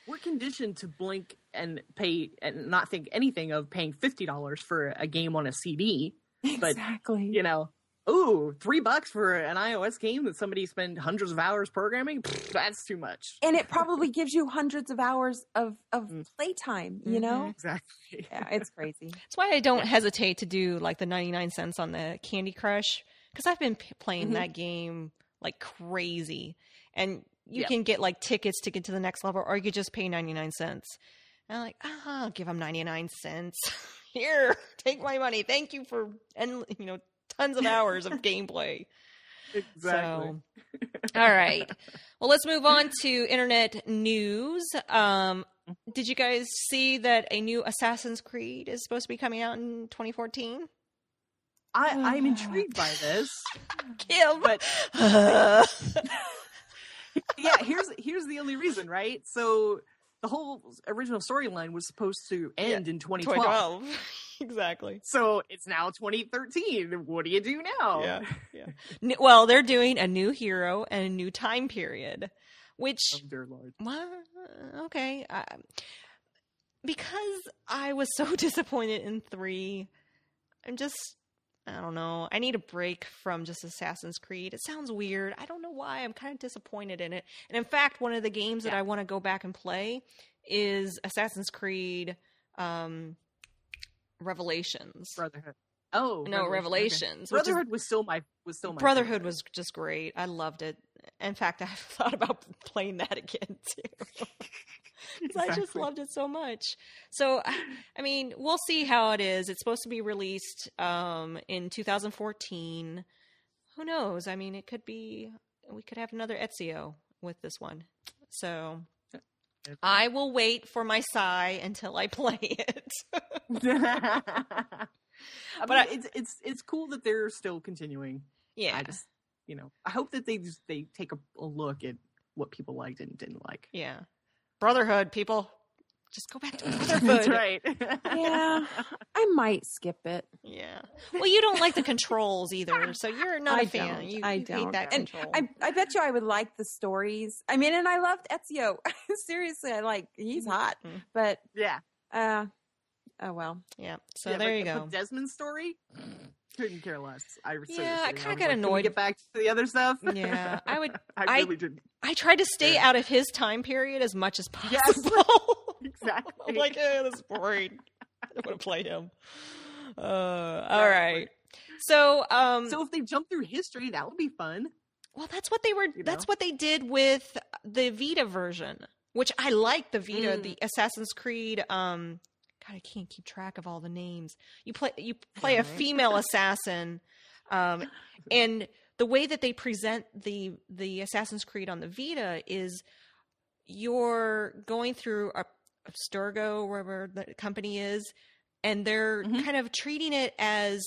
We're conditioned to blink and pay and not think anything of paying fifty dollars for a game on a CD. But, exactly. You know, ooh, three bucks for an iOS game that somebody spent hundreds of hours programming. Pfft, that's too much. and it probably gives you hundreds of hours of of Mm. playtime. You know, Exactly. yeah, it's crazy. That's why I don't hesitate to do like the 99 cents on the Candy Crush because I've been p- playing Mhm. that game like crazy. And you Yep. can get like tickets to get to the next level or you could just pay 99 cents. And I'm like, ah, I'll give them 99 cents. Here, take my money. Thank you for, and you know, tons of hours of gameplay. Exactly. So, all right. Well, let's move on to internet news. Um, did you guys see that a new Assassin's Creed is supposed to be coming out in 2014? I, I'm intrigued by this. Kim, But- yeah, here's here's the only reason, right? So the whole original storyline was supposed to end in 2012. 2012. exactly. So it's now 2013. What do you do now? Yeah. N- Well, they're doing a new hero and a new time period, which Oh, dear Lord. Well, okay. I, because I was so disappointed in three, I'm just, I don't know. I need a break from just Assassin's Creed. It sounds weird. I don't know why. I'm kind of disappointed in it. And in fact, one of the games that I want to go back and play is Assassin's Creed um, Revelations. Brotherhood. Oh no, okay. Revelations. is- Brotherhood was still my was still my Brotherhood favorite. was just great. I loved it. In fact, I've thought about playing that again too. 'Cause I just loved it so much. So, I mean, we'll see how it is. It's supposed to be released um, in 2014. Who knows? I mean, it could be. We could have another Ezio with this one. So, I will wait for my sigh until I play it. I But mean, I- it's it's it's cool that they're still continuing. yeah, I just you know I hope that they just they take a, a look at what people liked and didn't like. yeah. Brotherhood, people, just go back to Brotherhood. That's right. Yeah, I might skip it. Yeah. Well, you don't like the controls either, so you're not a I fan. don't. You, I you don't. hate that And control. I, I bet you I would like the stories. I mean, and I loved Ezio. Seriously, I like he's hot, Mhm. but yeah. uh, oh well. yeah. So yeah, there but- you go. But Desmond's story couldn't care less. I Yeah, I kinda like, got "Can we annoyed." Get back to the other stuff. Yeah, I would. I I- really did. I tried to stay Yeah. out of his time period as much as Yes. possible. Exactly. I'm like, eh, this is boring. I don't want to play him. Uh, all right. So, um, So if they jump through history, that would be fun. well, that's what they were. You That's know? what they did with the Vita version, which I like. The Vita, Mm. the Assassin's Creed. Um, God, I can't keep track of all the names. You play. You play a female assassin, um, and the way that they present the the Assassin's Creed on the Vita is you're going through a, Abstergo, wherever the company is, and they're Mhm. kind of treating it as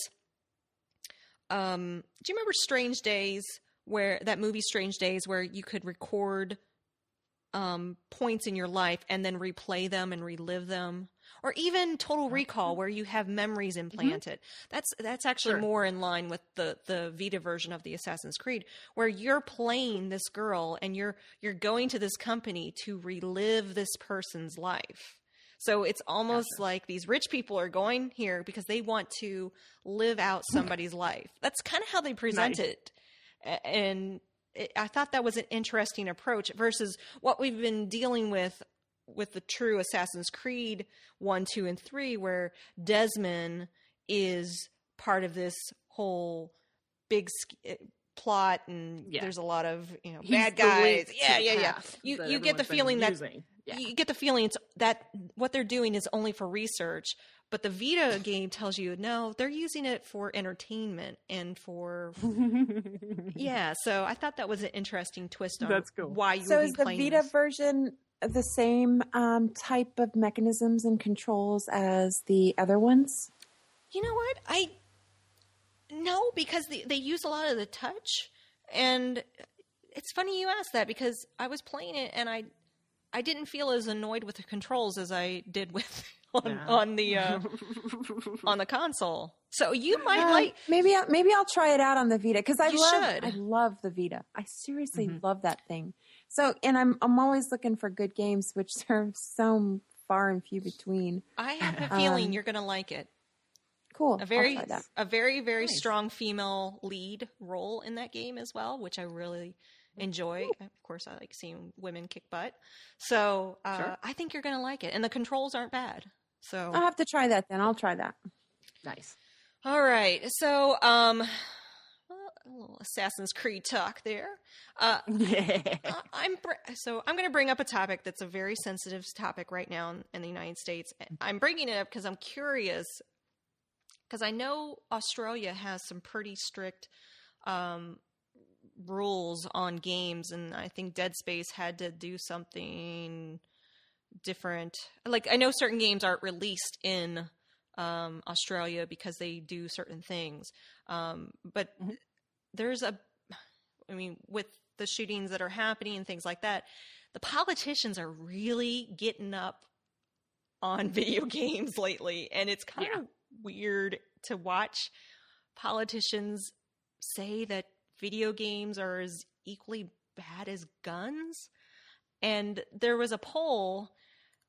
um, do you remember Strange Days, where that movie Strange Days, where you could record um, points in your life and then replay them and relive them? Or even Total Recall, where you have memories mm-hmm. implanted. That's that's actually Sure. more in line with the the Vita version of the Assassin's Creed, where you're playing this girl and you're you're going to this company to relive this person's life. So it's almost Gotcha. like these rich people are going here because they want to live out hmm. somebody's life. That's kind of how they present Nice. it. And it, I thought that was an interesting approach versus what we've been dealing with with the true Assassin's Creed 1, 2, and 3, where Desmond is part of this whole big sk- eh, plot and Yeah. there's a lot of you know He's bad guys yeah yeah yeah you you get the feeling that. Yeah. you get the feeling it's that what they're doing is only for research but the vita game tells you no they're using it for entertainment and for yeah so i thought that was an interesting twist on That's cool. why you So would is be the playing Vita this. version the same um, type of mechanisms and controls as the other ones? you know what i no because they, they use a lot of the touch and it's funny you asked that because i was playing it and i i didn't feel as annoyed with the controls as i did with on, Yeah. on the uh, on the console so you might Um, like maybe I, maybe I'll try it out on the Vita because I You love should. I love the Vita. I seriously Mhm. love that thing. So and I'm I'm always looking for good games, which are so far and few between. I have a feeling Um, you're going to like it. Cool. A very, I'll try that. a very, very Nice. strong female lead role in that game as well, which I really enjoy. Of course, I like seeing women kick butt. So uh, Sure. I think you're going to like it, and the controls aren't bad. So I'll have to try that then. I'll try that. nice. all right, so um, well, a little Assassin's Creed talk there. Uh, I- I'm br- so I'm going to bring up a topic that's a very sensitive topic right now in, in the United States. I'm bringing it up because I'm curious because I know Australia has some pretty strict um, rules on games, and I think Dead Space had to do something different. Like I know certain games aren't released in um, Australia because they do certain things, um, but Mhm. There's a I mean, with the shootings that are happening and things like that, the politicians are really getting up on video games lately. And it's kind Yeah. of weird to watch politicians say that video games are as equally bad as guns. And there was a poll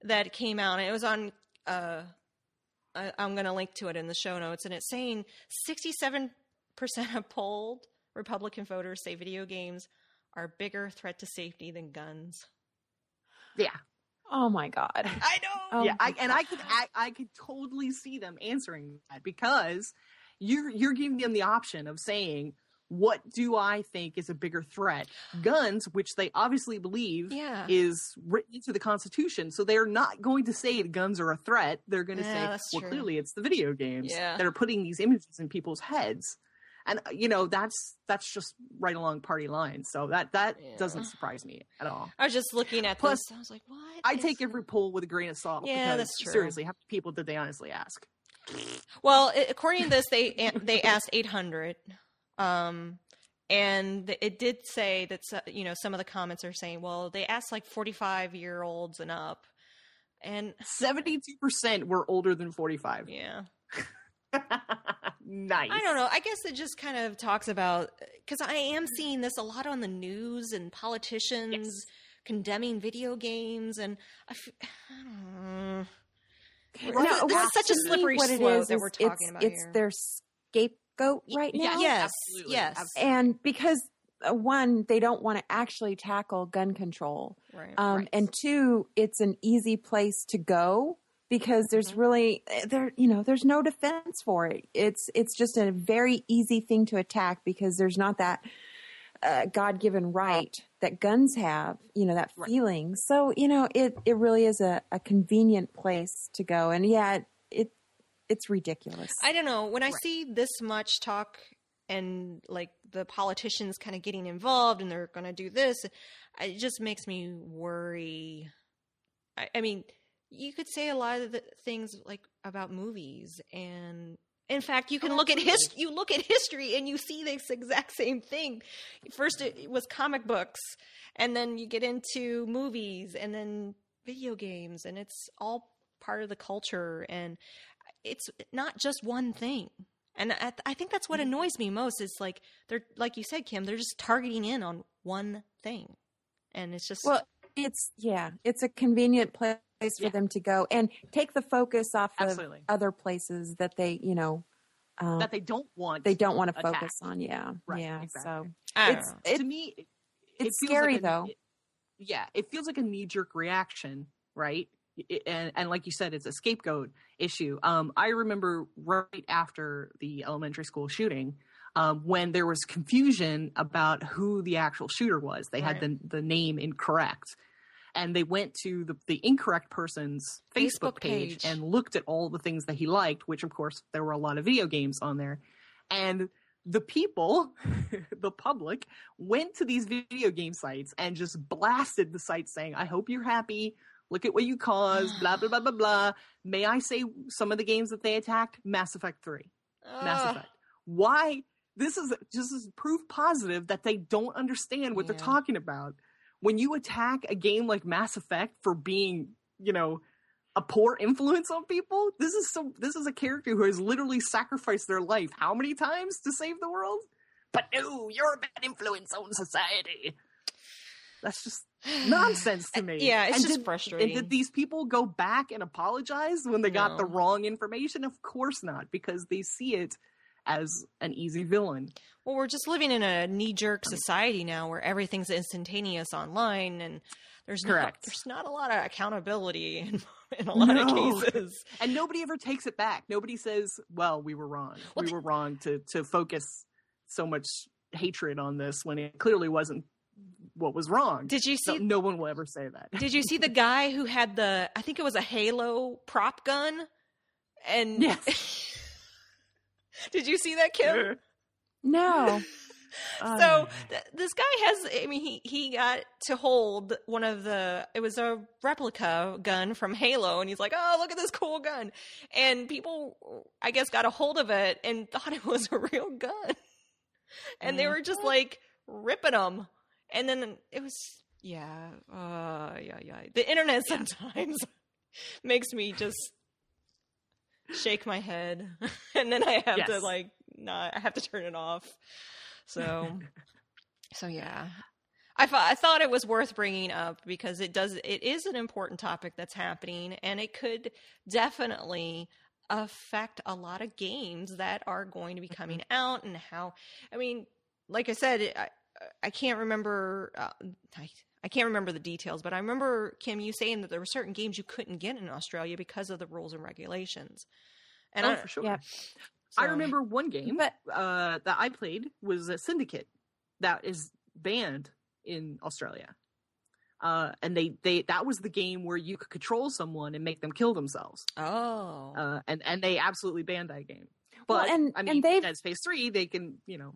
that came out, and it was on. Uh, I, I'm going to link to it in the show notes, and it's saying 67% of polled Republican voters say video games are a bigger threat to safety than guns. yeah. Oh my god. I know. Oh yeah, I, and I could I, I could totally see them answering that because you're you're giving them the option of saying what do I think is a bigger threat? Guns, which they obviously believe Yeah. is written into the Constitution, so they're not going to say that guns are a threat. They're going to Yeah, say, well, true. clearly it's the video games Yeah. that are putting these images in people's heads. And uh, you know that's that's just right along party lines. So that that Yeah. doesn't surprise me at all. I was just looking at Plus, this. I was like, what? I is take every poll with a grain of salt. Yeah, because, that's true. Seriously, how many people did they honestly ask? Well, according to this, they they asked 800, um, and it did say that you know some of the comments are saying, well, they asked like 45 year olds and up, and Seventy-two percent were older than forty-five. yeah, nice. I don't know. I guess it just kind of talks about because I am seeing this a lot on the news and politicians Yes. condemning video games, and I, f- I don't know. Right, This is- such a slippery what slope is that is we're talking it's, about it's here. their scapegoat right Yeah, now. yes, absolutely, yes, absolutely. And because uh, one, they don't want to actually tackle gun control. right. Um, Right. And two, it's an easy place to go because there's Mm-hmm. really eh, there you know there's no defense for it. It's it's just a very easy thing to attack because there's not that uh, God given right that guns have. You know that Right. feeling. So you know it it really is a, a convenient place to go. And yeah, it it's ridiculous. I don't know. When I Right. see this much talk and like the politicians kind of getting involved and they're going to do this, it just makes me worry. I, I mean, you could say a lot of the things like about movies and In fact, you can look at his you look at history and you see this exact same thing. First it was comic books and then you get into movies and then video games and it's all part of the culture and it's not just one thing. And I, I think that's what mm-hmm. annoys me most is like they're like you said Kim, they're just targeting in on one thing. And it's just Well, it's yeah, it's a convenient place for Yeah. them to go and take the focus off Absolutely. of other places that they, you know, um, that they don't want. they don't want to attack. focus on. Yeah, Right, yeah. exactly. So it's it, to me, it, it's feels scary like a- though. it- yeah, it feels like a knee jerk reaction, right? It- and and like you said, it's a scapegoat issue. Um, I remember right after the elementary school shooting, um, when there was confusion about who the actual shooter was. They had the the name incorrect. And they went to the, the incorrect person's Facebook, Facebook page, page. and looked at all the things that he liked, which of course there were a lot of video games on there. And the people, the public, went to these video game sites and just blasted the site saying, I hope you're happy. Look at what you caused, blah, blah, blah, blah, blah. May I say some of the games that they attacked? Mass Effect 3. Mass Effect. Why? This is just is proof positive that they don't understand what they're talking about. When you attack a game like Mass Effect for being, you know, a poor influence on people, this is so this is a character who has literally sacrificed their life how many times to save the world? But no, you're a bad influence on society. That's just nonsense to me. Yeah, it's And just did- frustrating. And did these people go back and apologize when they got the wrong information? Of course not, because they see it as an easy villain. Well, we're just living in a knee-jerk society now where everything's instantaneous online, and there's not, Correct. there's not a lot of accountability in, in a lot of cases. And nobody ever takes it back. Nobody says, "Well, we were wrong. Well, we were wrong to to focus so much hatred on this when it clearly wasn't what was wrong." Did you No, see? no one will ever say that. Did you see the guy who had the? I think it was a Halo prop gun, and Yes. did you see that, Kim? No, so th- this guy has i mean he he got to hold one of the it was a replica gun from halo and he's like oh look at this cool gun. And people i guess got a hold of it and thought it was a real gun. And they were just like ripping them and then it was yeah uh yeah yeah. The internet sometimes makes me just shake my head and then i have to like not i have to turn it off. So so yeah. I, thought I thought it was worth bringing up because it does it is an important topic that's happening and it could definitely affect a lot of games that are going to be coming out and how I mean like I said I I can't remember uh, I I can't remember the details but I remember Kim you saying that there were certain games you couldn't get in Australia because of the rules and regulations and oh, I, for sure. yeah. I remember one game But- uh, that I played was a Syndicate that is banned in Australia. Uh, and they, they that was the game where you could control someone and make them kill themselves. oh Uh, and and they absolutely banned that game. Well, But and- I mean, they've- Dead Space Three, they can you know,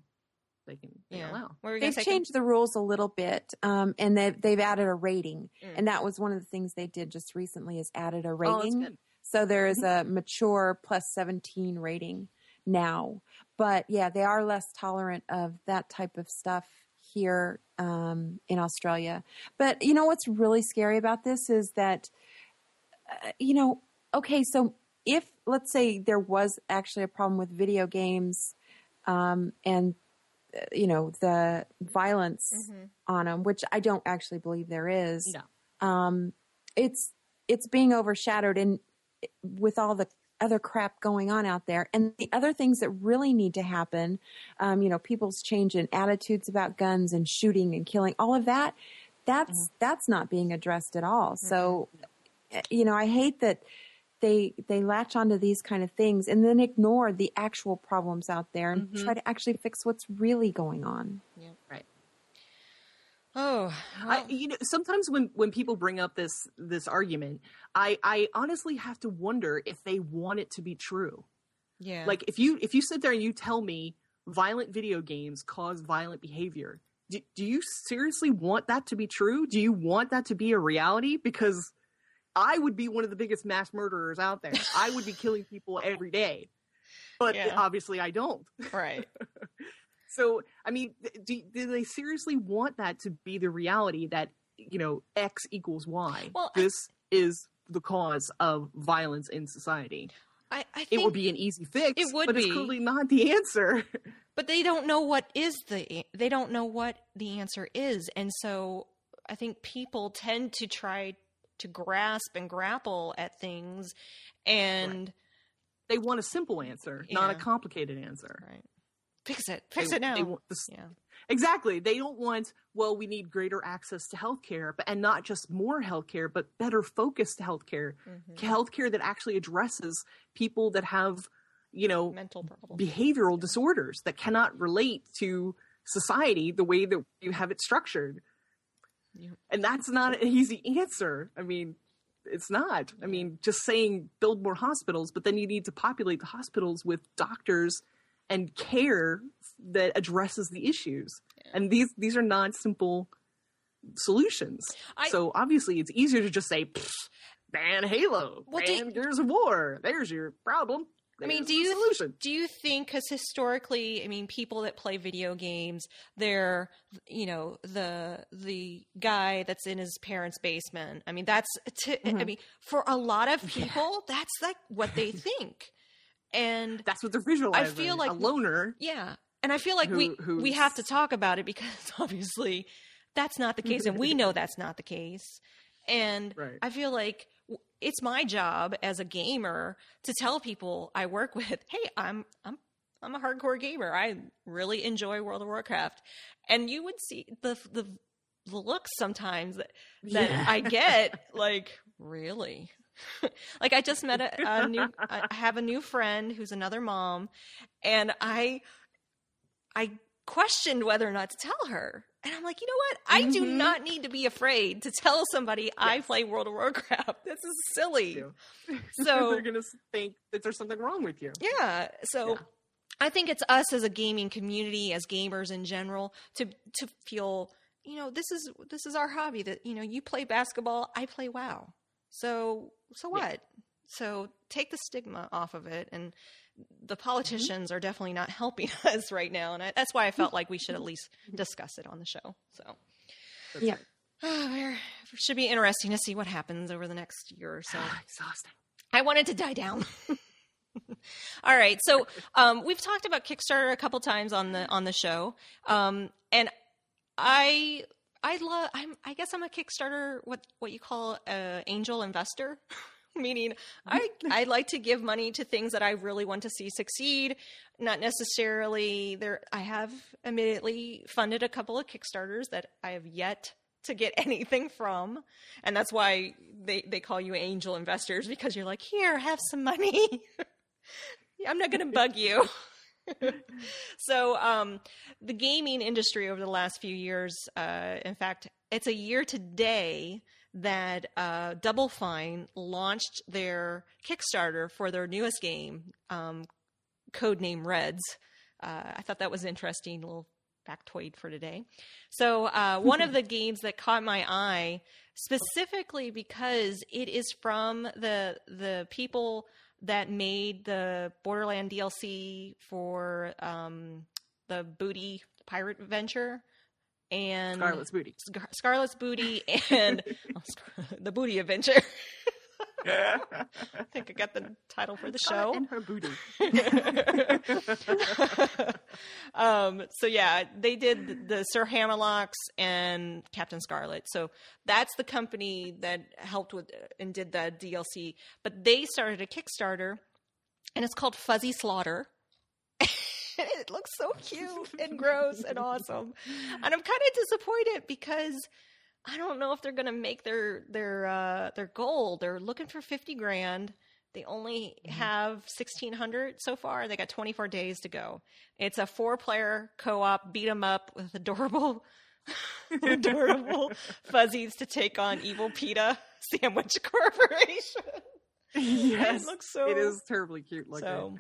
they can they yeah allow. What were you gonna they've say, Kim? changed the rules a little bit, um, and they've they've added a rating, Mm. and that was one of the things they did just recently is added a Oh, that's rating. good. So there is a mature plus 17 rating now. But yeah, they are less tolerant of that type of stuff here um, in Australia. But you know what's really scary about this is that, uh, you know, okay, so if let's say there was actually a problem with video games um, and, you know, the violence Mhm. on them, which I don't actually believe there is. No. Um, it's it's being overshadowed in with all the other crap going on out there, and the other things that really need to happen. Um, you know, people's change in attitudes about guns and shooting and killing, all of that. That's that's not being addressed at all. So, uh, you know, I hate that they they latch onto these kind of things and then ignore the actual problems out there and Mhm. try to actually fix what's really going on. Yeah, right. Oh I, you know, sometimes when when people bring up this this argument, I I honestly have to wonder if they want it to be true. yeah Like if you if you sit there and you tell me violent video games cause violent behavior, do, do you seriously want that to be true? Do you want that to be a reality? Because I would be one of the biggest mass murderers out there. I would be killing people every day. but Yeah. obviously I don't. Right. So, I mean, do, do they seriously want that to be the reality that, you know, X equals Y? Well, I- this is the cause of violence in society. I, I think It would be an easy fix, It would but be. it's clearly not the answer. but they don't know what is the they don't know what the answer is and so i think people tend to try to grasp and grapple at things and they want a simple answer, not a complicated answer. right, fix it fix They- it now this- yeah Exactly. They don't want, well, we need greater access to healthcare, but and not just more healthcare, but better focused healthcare. Mhm. Healthcare that actually addresses people that have, you know, mental problems behavioral disorders that cannot relate to society the way that you have it structured. Yeah. And that's not an easy answer. I mean, it's not. I mean, just saying build more hospitals, but then you need to populate the hospitals with doctors and care that addresses the issues. Yeah. And these these are not simple solutions. I- so obviously it's easier to just say ban Halo, Well, ban Gears of War. There's your problem. I mean, do you solution? do you think because historically, I mean, people that play video games, they're you know the the guy that's in his parents' basement. I mean, that's t- I Mhm. mean, for a lot of Yeah. people, that's like what they think, and That's what they're visualizing. I feel like- a loner. yeah, and I feel like we Who- we have to talk about it because obviously that's not the case, and we know that's not the case, and Right. I feel like it's my job as a gamer to tell people I work with, "Hey, I'm I'm I'm a hardcore gamer. I really enjoy World of Warcraft." And you would see the the the looks sometimes that, that Yeah. I get like, "Really?" like I just met a, a new I have a new friend who's another mom and I I questioned whether or not to tell her. And I'm like, you know what? I do Mhm. not need to be afraid to tell somebody I play World of Warcraft. This is silly. So- they're gonna think that there's something wrong with you. Yeah. So Yeah. I think it's us as a gaming community, as gamers in general, to to feel, you know, this is this is our hobby. That you know, you play basketball, I play WoW. So so Yeah. what? So take the stigma off of it, and the Mm-hmm. politicians are definitely not helping us right now, and I, that's why I felt like we should at least discuss it on the show. So. That's Yeah. right. Oh, it should be interesting to see what happens over the next year or so. Exhausting. I wanted to die down. All right, so um, we've talked about Kickstarter a couple times on the on the show, um, and I I love I'm I guess I'm a Kickstarter what what you call a angel investor, meaning I I like to give money to things that I really want to see succeed, not necessarily there. I have immediately funded a couple of Kickstarters that I have yet to get anything from and that's why they they call you angel investors because you're like here have some money i'm not going to bug you so um the gaming industry over the last few years uh in fact it's a year today that uh double fine launched their kickstarter for their newest game um codename reds. Uh, i thought that was interesting little factoid for today. So uh, one of the games that caught my eye specifically because it is from the the people that made the Borderland DLC for um, the Booty Pirate Venture and Scarlett's booty. Scar- Scarlett's Booty and oh, Scar- the Booty Adventure. I think I got the title for the show. And her booty. um, so yeah, they did the Sir Hammerlocks and Captain Scarlett. So that's the company that helped with and did the DLC. But they started a Kickstarter, and it's called Fuzzy Slaughter. it looks so cute and gross and awesome, and I'm kind of disappointed because. I don't know if they're going to make their their uh, their goal. They're looking for fifty grand. They only have sixteen hundred so far. They got twenty four days to go. It's a four player co op beat 'em up with adorable, adorable fuzzies to take on evil PETA Sandwich Corporation. yes, it looks so. it is terribly cute looking. So,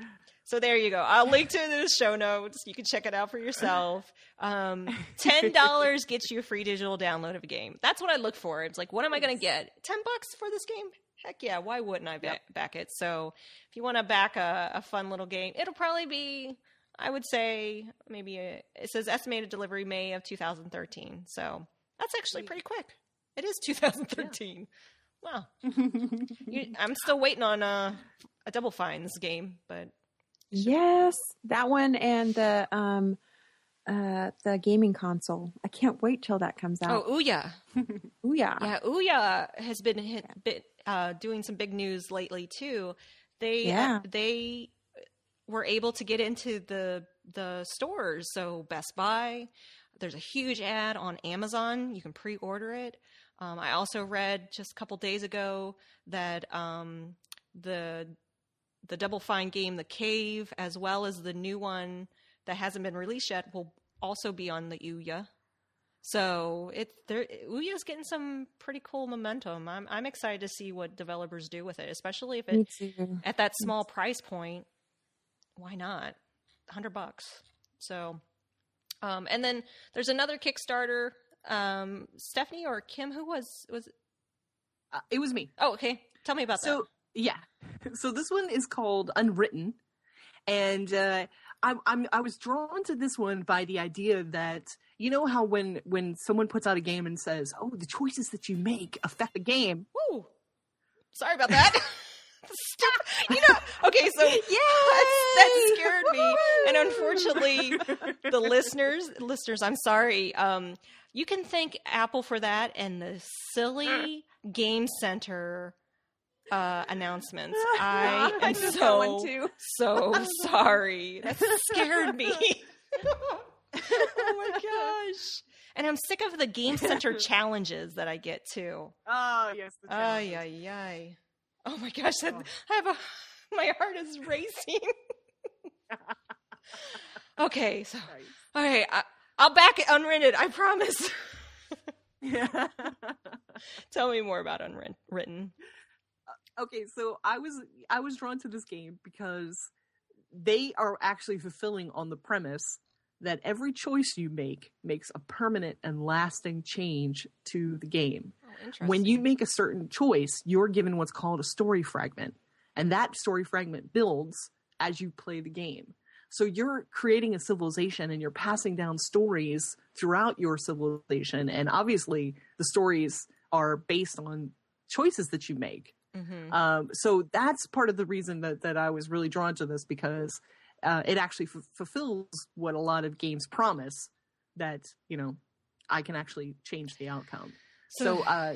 so there you go. I'll link to it in the show notes. You can check it out for yourself. Um, Ten dollars gets you a free digital download of a game. That's what I look for. It's like, what am I going to get? Ten bucks for this game? heck yeah, why wouldn't I ba- back it? So if you want to back a, a fun little game, it'll probably be, I would say, maybe a, it says estimated delivery May of 2013. So that's actually pretty quick. It is 2013. Wow. You, I'm still waiting on uh, a Double Fines game, but Yes, that one and the um uh the gaming console. I can't wait till that comes out. oh, Ouya. Ooh, yeah. Yeah, Ouya has been hit, bit, uh, doing some big news lately too. They Yeah. uh, they were able to get into the the stores. So Best Buy, there's a huge ad on Amazon. You can pre-order it. Um, I also read just a couple days ago that um, the the Double Fine game, The Cave, as well as the new one that hasn't been released yet, will also be on the Ouya. So it's there. Ouya's getting some pretty cool momentum. I'm I'm excited to see what developers do with it, especially if it Me too. at that small price point. Why not? Hundred bucks. So, um, and then there's another Kickstarter. Um, Stephanie or Kim, who was was? Uh, it was me. Oh, okay. Tell me about that. So yeah, so this one is called Unwritten, and uh, I'm I'm I was drawn to this one by the idea that you know how when when someone puts out a game and says, "Oh, the choices that you make affect the game." Woo! Sorry about that. You know. Okay, so that, that scared me, and unfortunately, the listeners listeners i'm sorry um you can thank apple for that and the silly game center uh announcements. I am I so so sorry. That scared me. Oh my gosh. And i'm sick of the game center challenges that i get too. Oh yes, the ay ay ay. Oh my gosh that, i have a my heart is racing. Okay so Okay, I, I'll back it unwritten. I promise. Yeah. Tell me more about unwritten. Okay, so I was I was drawn to this game because they are actually fulfilling on the premise that every choice you make makes a permanent and lasting change to the game. Oh, when you make a certain choice, you're given what's called a story fragment, and that story fragment builds as you play the game. So you're creating a civilization and you're passing down stories throughout your civilization, and obviously the stories are based on choices that you make. Hmm Um, so that's part of the reason that, that I was really drawn to this because uh, it actually f- fulfills what a lot of games promise that you know I can actually change the outcome. So, uh,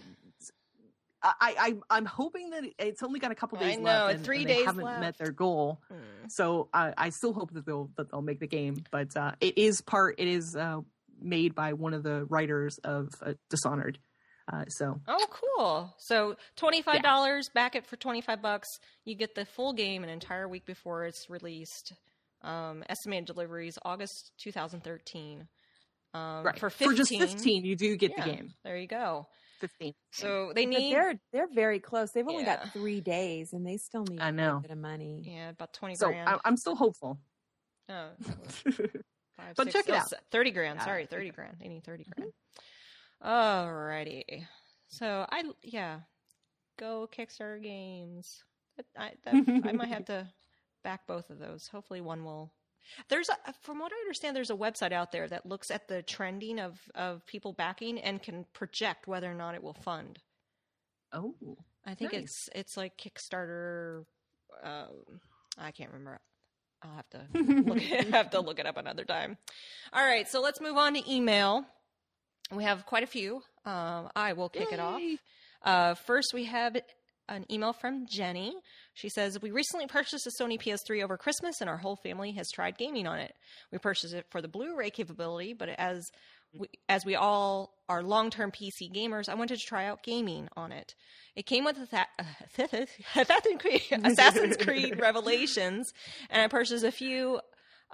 I, I I'm hoping that it's only got a couple I days know, left and, three and they days haven't met their goal. Mm. So I, I still hope that they'll that they'll make the game, but uh, it is part it is uh, made by one of the writers of uh, Dishonored. Uh, so Oh, cool. So twenty-five dollars. Back it for twenty-five bucks. You get the full game an entire week before it's released. Um, estimated deliveries August 2013. Um, right for 15, just fifteen, you do get yeah, the game. There you go. Fifteen. So they But need they're they're very close. They've only Yeah. got three days, and they still need I a know. bit of money. yeah about twenty So grand. I, I'm still hopeful. Oh, Five, But six- check it oh, out. Thirty grand. Yeah, Sorry, thirty grand. They need thirty grand. Alrighty. So I yeah, go Kickstarter games. I that, I might have to back both of those. Hopefully, one will. There's a, from what I understand, there's a website out there that looks at the trending of of people backing and can project whether or not it will fund. Oh, I think Nice. it's it's like Kickstarter. Um, I can't remember. I'll have to look have to look it up another time. All right, so let's move on to email. We have quite a few. Um, I will kick it off. Uh, first, we have an email from Jenny. She says, We recently purchased a Sony PS3 over Christmas, and our whole family has tried gaming on it. We purchased it for the Blu ray capability, but as we, as we all are long term PC gamers, I wanted to try out gaming on it. It came with Atha- Assassin's Creed, Assassin's Creed Revelations, and I purchased a few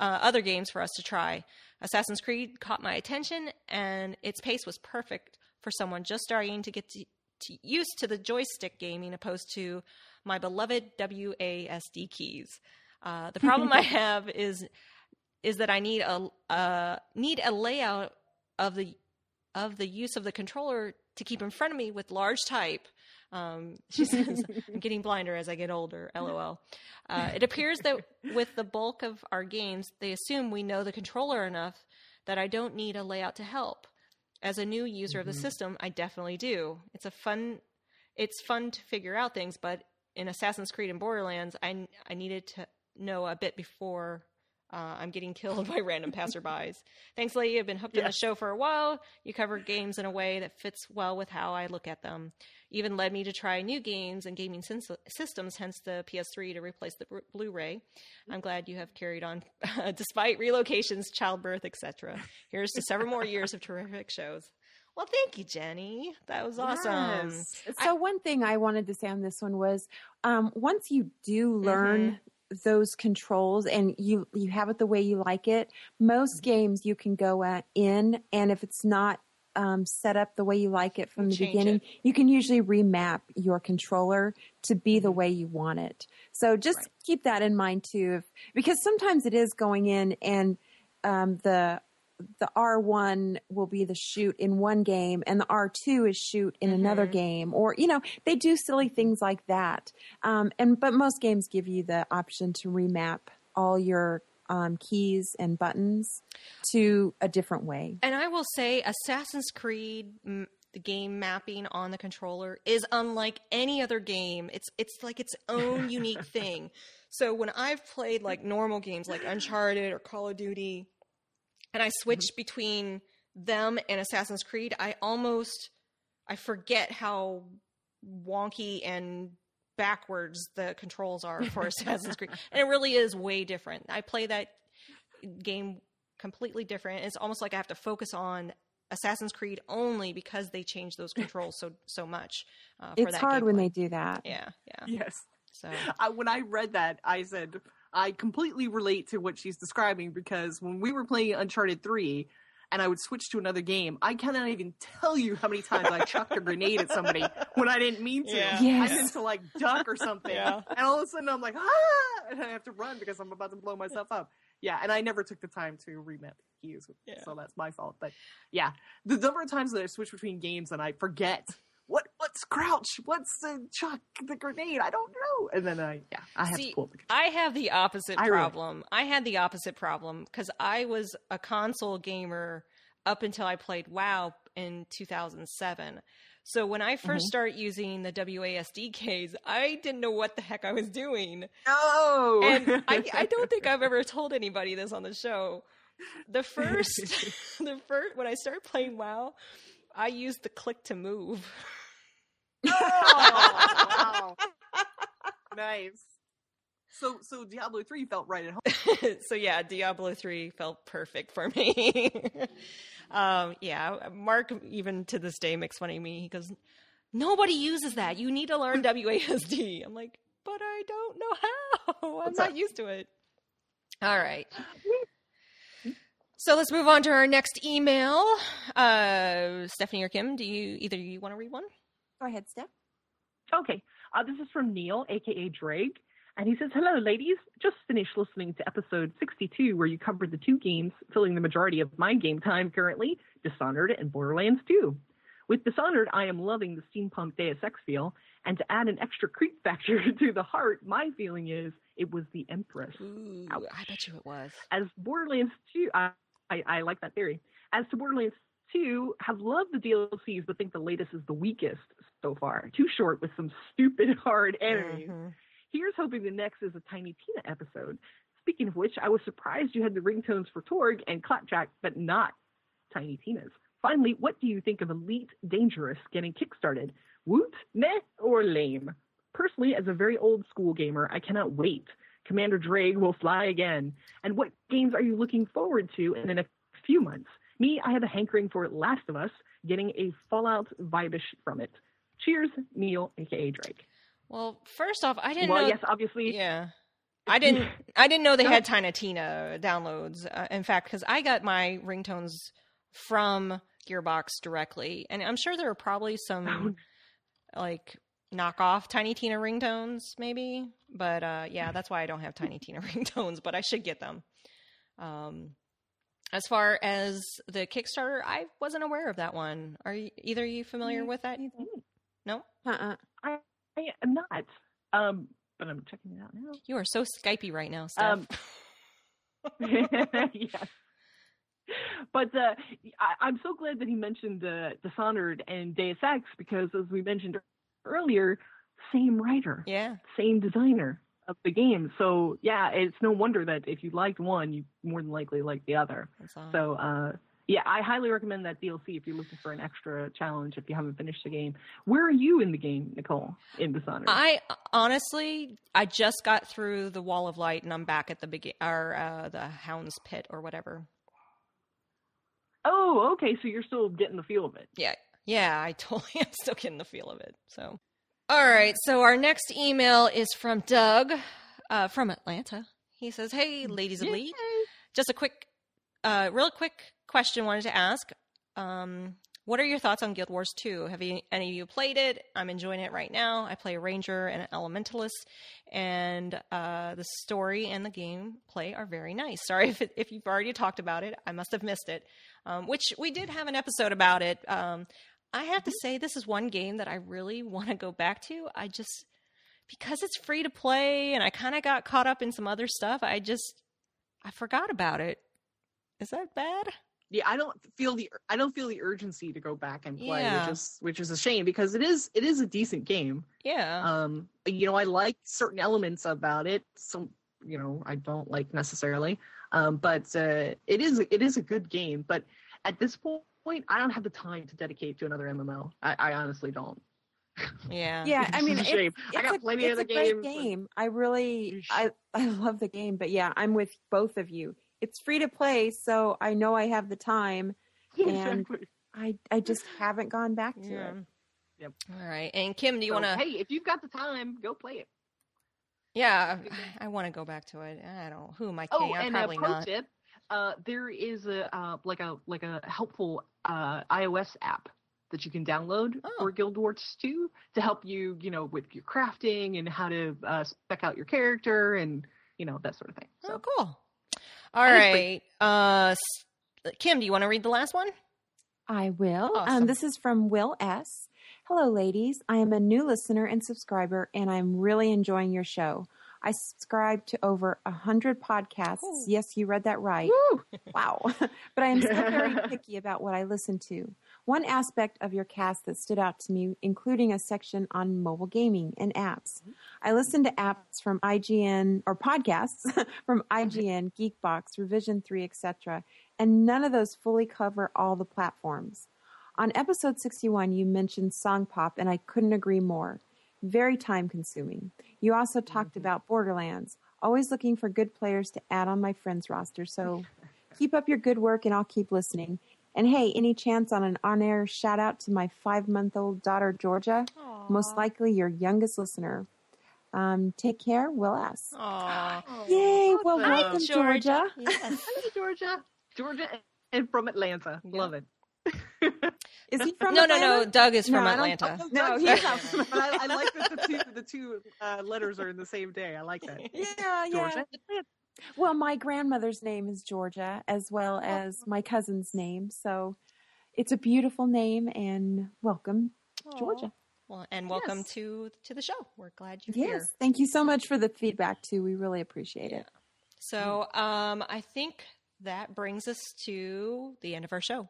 uh, other games for us to try. Assassin's Creed caught my attention, and its pace was perfect for someone just starting to get to, to used to the joystick gaming, opposed to my beloved WASD keys. Uh, the problem I have is is that I need a uh, need a layout of the of the use of the controller to keep in front of me with large type. Um, she says, I'm getting blinder as I get older, lol. Uh, it appears that with the bulk of our games, they assume we know the controller enough that I don't need a layout to help. As a new user mm-hmm. of the mm-hmm. system, I definitely do. It's a fun, it's fun to figure out things, but in Assassin's Creed and Borderlands, I, I needed to know a bit before uh, I'm getting killed by random passerbys. Thanks, Lee. I've been hooked yeah. on the show for a while. You cover games in a way that fits well with how I look at them. Even led me to try new games and gaming systems, hence the PS3 to replace the Blu-ray. I'm glad you have carried on despite relocations, childbirth, etc. Here's to several more years of terrific shows. Well, thank you, Jenny. That was awesome. Yes. So, I, one thing I wanted to say on this one was um, once you do learn mm-hmm those controls and you you have it the way you like it most mm-hmm. games you can go at, in and if it's not um, set up the way you like it from the beginning it. you can usually remap your controller to be the mm-hmm. way you want it so just right. keep that in mind too if, because sometimes it is going in and um, the the R1 will be the shoot in one game and the R2 is shoot in mm-hmm. another game or you know they do silly things like that. Um, and but most games give you the option to remap all your um, keys and buttons to a different way. And I will say Assassin's Creed the game mapping on the controller is unlike any other game. It's it's like its own unique thing. So when I've played like normal games like Uncharted or Call of Duty and I switch mm-hmm. between them and Assassin's Creed, I almost I forget how wonky and backwards the controls are for Assassin's Creed. And it really is way different. I play that game completely different. It's almost like I have to focus on Assassin's Creed only because they change those controls so so much. Uh, it's hard gameplay. when they do that. Yeah, yeah. Yes. So I, when I read that, I said, I completely relate to what she's describing because when we were playing Uncharted 3 and I would switch to another game, I cannot even tell you how many times I chucked a grenade at somebody when I didn't mean to. Yeah. Yes. I meant to like duck or something. Yeah. And all of a sudden I'm like, ah! And I have to run because I'm about to blow myself up. Yeah, and I never took the time to remap keys, yeah. so that's my fault. But yeah, the number of times that I switch between games and I forget what what's crouch? What's the chuck the grenade? I don't know. And then I yeah, I have See, to pull the I have the opposite I problem. Really. I had the opposite problem because I was a console gamer up until I played WoW in 2007. So when I 1st mm-hmm. started using the WASD keys, I didn't know what the heck I was doing. No, and I, I don't think I've ever told anybody this on the show. The first, the first when I started playing WoW, I used the click to move. Oh, wow. nice. So so Diablo 3 felt right at home. so yeah, Diablo 3 felt perfect for me. um, yeah, Mark even to this day makes fun of me. He goes, "Nobody uses that. You need to learn WASD." I'm like, "But I don't know how. I'm not used to it." All right. So let's move on to our next email. Uh, Stephanie or Kim, do you either you want to read one? Go ahead, Steph. Okay. Uh, this is from Neil, aka Drake. And he says, Hello, ladies. Just finished listening to episode 62, where you covered the two games filling the majority of my game time currently Dishonored and Borderlands 2. With Dishonored, I am loving the steampunk Deus Ex feel. And to add an extra creep factor to the heart, my feeling is it was the Empress. Ooh, I bet you it was. As Borderlands 2, I, I, I like that theory. As to Borderlands 2, have loved the DLCs, but think the latest is the weakest so far. Too short with some stupid hard enemies. Mm-hmm. Here's hoping the next is a Tiny Tina episode. Speaking of which, I was surprised you had the ringtones for Torgue and Claptrap, but not Tiny Tina's. Finally, what do you think of Elite Dangerous getting kickstarted? Woot, meh, or lame? Personally, as a very old school gamer, I cannot wait. Commander Drake will fly again. And what games are you looking forward to in the next few months? Me, I have a hankering for Last of Us, getting a Fallout vibish from it. Cheers, Neil, aka Drake. Well, first off, I didn't well, know. yes, obviously. Yeah. I didn't. I didn't know they had Tiny Tina downloads. Uh, in fact, because I got my ringtones from Gearbox directly, and I'm sure there are probably some like knockoff Tiny Tina ringtones, maybe. But uh, yeah, that's why I don't have Tiny Tina ringtones, but I should get them. Um, as far as the Kickstarter, I wasn't aware of that one. Are you, either you familiar with that? No, Uh-uh. I am not. Um, but I'm checking it out now. you are so Skypey right now, Steph. Um, yes. But uh, I, I'm so glad that he mentioned uh, Dishonored and Deus Ex because, as we mentioned earlier, same writer, yeah, same designer of the game. So yeah, it's no wonder that if you liked one, you more than likely like the other. that's all. So uh, yeah, I highly recommend that DLC if you're looking for an extra challenge if you haven't finished the game. Where are you in the game, Nicole? In Dishonored? I honestly, I just got through the Wall of Light, and I'm back at the begin or uh, the Hound's Pit or whatever. oh, okay. So you're still getting the feel of it. Yeah, yeah, I totally am still getting the feel of it. So, all right. So our next email is from Doug uh, from Atlanta. He says, "Hey, ladies of. Leet, just a quick, uh, real quick question wanted to ask. Um, what are your thoughts on Guild Wars 2? Have you, any of you played it? I'm enjoying it right now. I play a ranger and an elementalist, and uh, the story and the gameplay are very nice. Sorry if, if you've already talked about it. I must have missed it, um, which we did have an episode about it. Um, I have to say, this is one game that I really want to go back to. I just, because it's free to play and I kind of got caught up in some other stuff, I just, I forgot about it. Is that bad? Yeah, I don't feel the I don't feel the urgency to go back and play, Yeah. which is which is a shame because it is it is a decent game. Yeah. Um, you know, I like certain elements about it. Some, you know, I don't like necessarily. Um, but uh, it is it is a good game. But at this point, I don't have the time to dedicate to another MMO. I, I honestly don't. yeah. Yeah, I mean, a it's, shame. I got a, plenty it's of the a great games, but- game. I really, I, I love the game, but yeah, I'm with both of you. It's free to play, so I know I have the time. And- I, I just haven't gone back to Yeah. it. Yep. All right. And Kim, do you So, want to? Hey, if you've got the time, go play it. Yeah, I, want to go back to it. I don't. Who am I kidding? Oh, I'm and probably a pro not. tip: uh, there is a uh, like a like a helpful uh, iOS app that you can download Oh. for Guild Wars 2 to help you, you know, with your crafting and how to uh, spec out your character and you know that sort of thing. So Oh, cool. All That is right. great. Uh, Kim, do you want to read the last one? I will. Awesome. Um, this is from Will S. Hello, ladies. I am a new listener and subscriber, and I'm really enjoying your show. I subscribe to over a hundred podcasts. Ooh. Yes, you read that right. Woo! Wow. but I am still very picky about what I listen to. One aspect of your cast that stood out to me, including a section on mobile gaming and apps. Mm-hmm. I listen to apps from IGN or podcasts from IGN, mm-hmm. Geekbox, Revision 3, etc., and none of those fully cover all the platforms. On episode 61, you mentioned Song Pop, and I couldn't agree more. Very time consuming. You also talked mm-hmm. about Borderlands. Always looking for good players to add on my friends roster, so keep up your good work and I'll keep listening. And hey, any chance on an on air shout out to my five month old daughter, Georgia? Most likely your youngest listener. Um, take care, Will S. Aw. Yay! Well, welcome, George. Georgia. Yes. Hello, Georgia, Georgia, and from Atlanta. Yeah. Love it. Is he from Atlanta? no, no, no. Doug is No, from I don't- Atlanta. No, Doug's he's from not Atlanta, but I, I like that the two the two uh, letters are in the same day. I like that. Yeah, yeah. Well, my grandmother's name is Georgia, as well as my cousin's name. So it's a beautiful name, and welcome, Georgia. Well, and welcome Yes. to to the show. We're glad you're Yes, here. thank you so much for the feedback too. We really appreciate it. So, um, I think that brings us to the end of our show.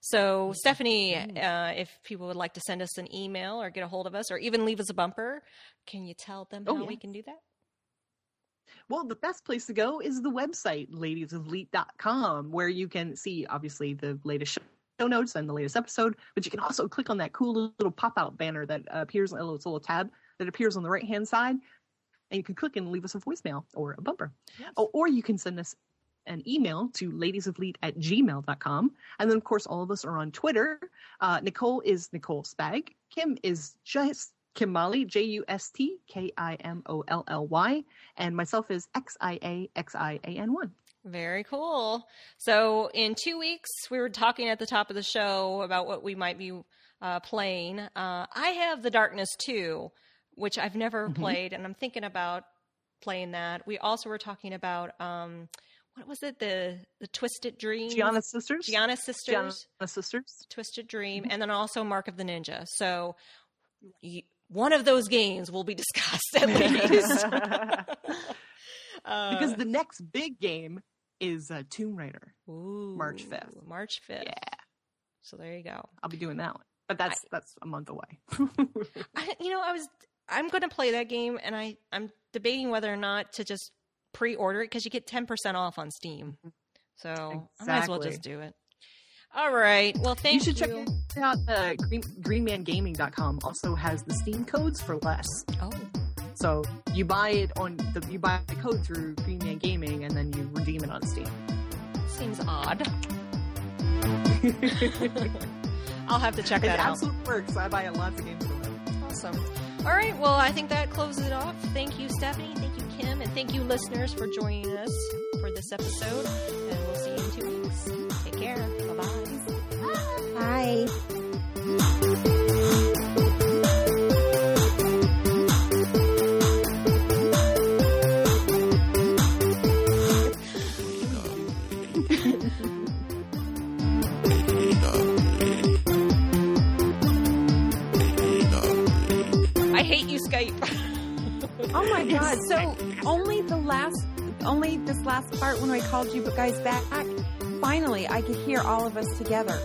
So, Stephanie, uh, if people would like to send us an email or get a hold of us or even leave us a bumper, can you tell them Oh, how yeah. we can do that? Well, the best place to go is the website, ladieselite.com, where you can see, obviously, the latest show notes and the latest episode, but you can also click on that cool little pop out banner that appears, a little, a little tab that appears on the right hand side, and you can click and leave us a voicemail or a bumper. Oh, or you can send us an email to ladiesofleet at gmail.com. And then, of course, all of us are on Twitter. Uh, Nicole is Nicole Spag. Kim is just Kim Molly, J U S T K I M O L L Y. And myself is X I A X I A N 1. Very cool. So, in two weeks, we were talking at the top of the show about what we might be uh, playing. Uh, I have The Darkness 2, which I've never Mhm. played, and I'm thinking about playing that. We also were talking about um, what was it? The the Twisted Dream. Giana Sisters. Giana Sisters. Giana Sisters. Twisted Dream, and then also Mark of the Ninja. So one of those games will be discussed at least. Uh, because the next big game is uh, Tomb Raider. March 5th. March 5th. Yeah, So there you go. I'll be doing that one, but that's that's a month away. I, you know, I was I'm going to play that game, and I I'm debating whether or not to just pre-order it because you get ten percent off on Steam. So I might as well just do it. All right. Well, thank you should check it out. Uh, Green, GreenManGaming.com also has the Steam codes for less. Oh, So you buy it on the you buy the code through Green Man Gaming, and then you redeem it on Steam. seems odd. I'll have to check It that out. It absolutely works. I buy lots of games from it. Awesome. All right. Well, I think that closes it off. Thank you, Stephanie. Kim. And thank you, listeners, for joining us for this episode. And we'll see you in two weeks. Take care. Bye bye. Bye. I hate you, Skype. Oh my god. So only the last only this last part when I called you guys back, finally I could hear all of us together.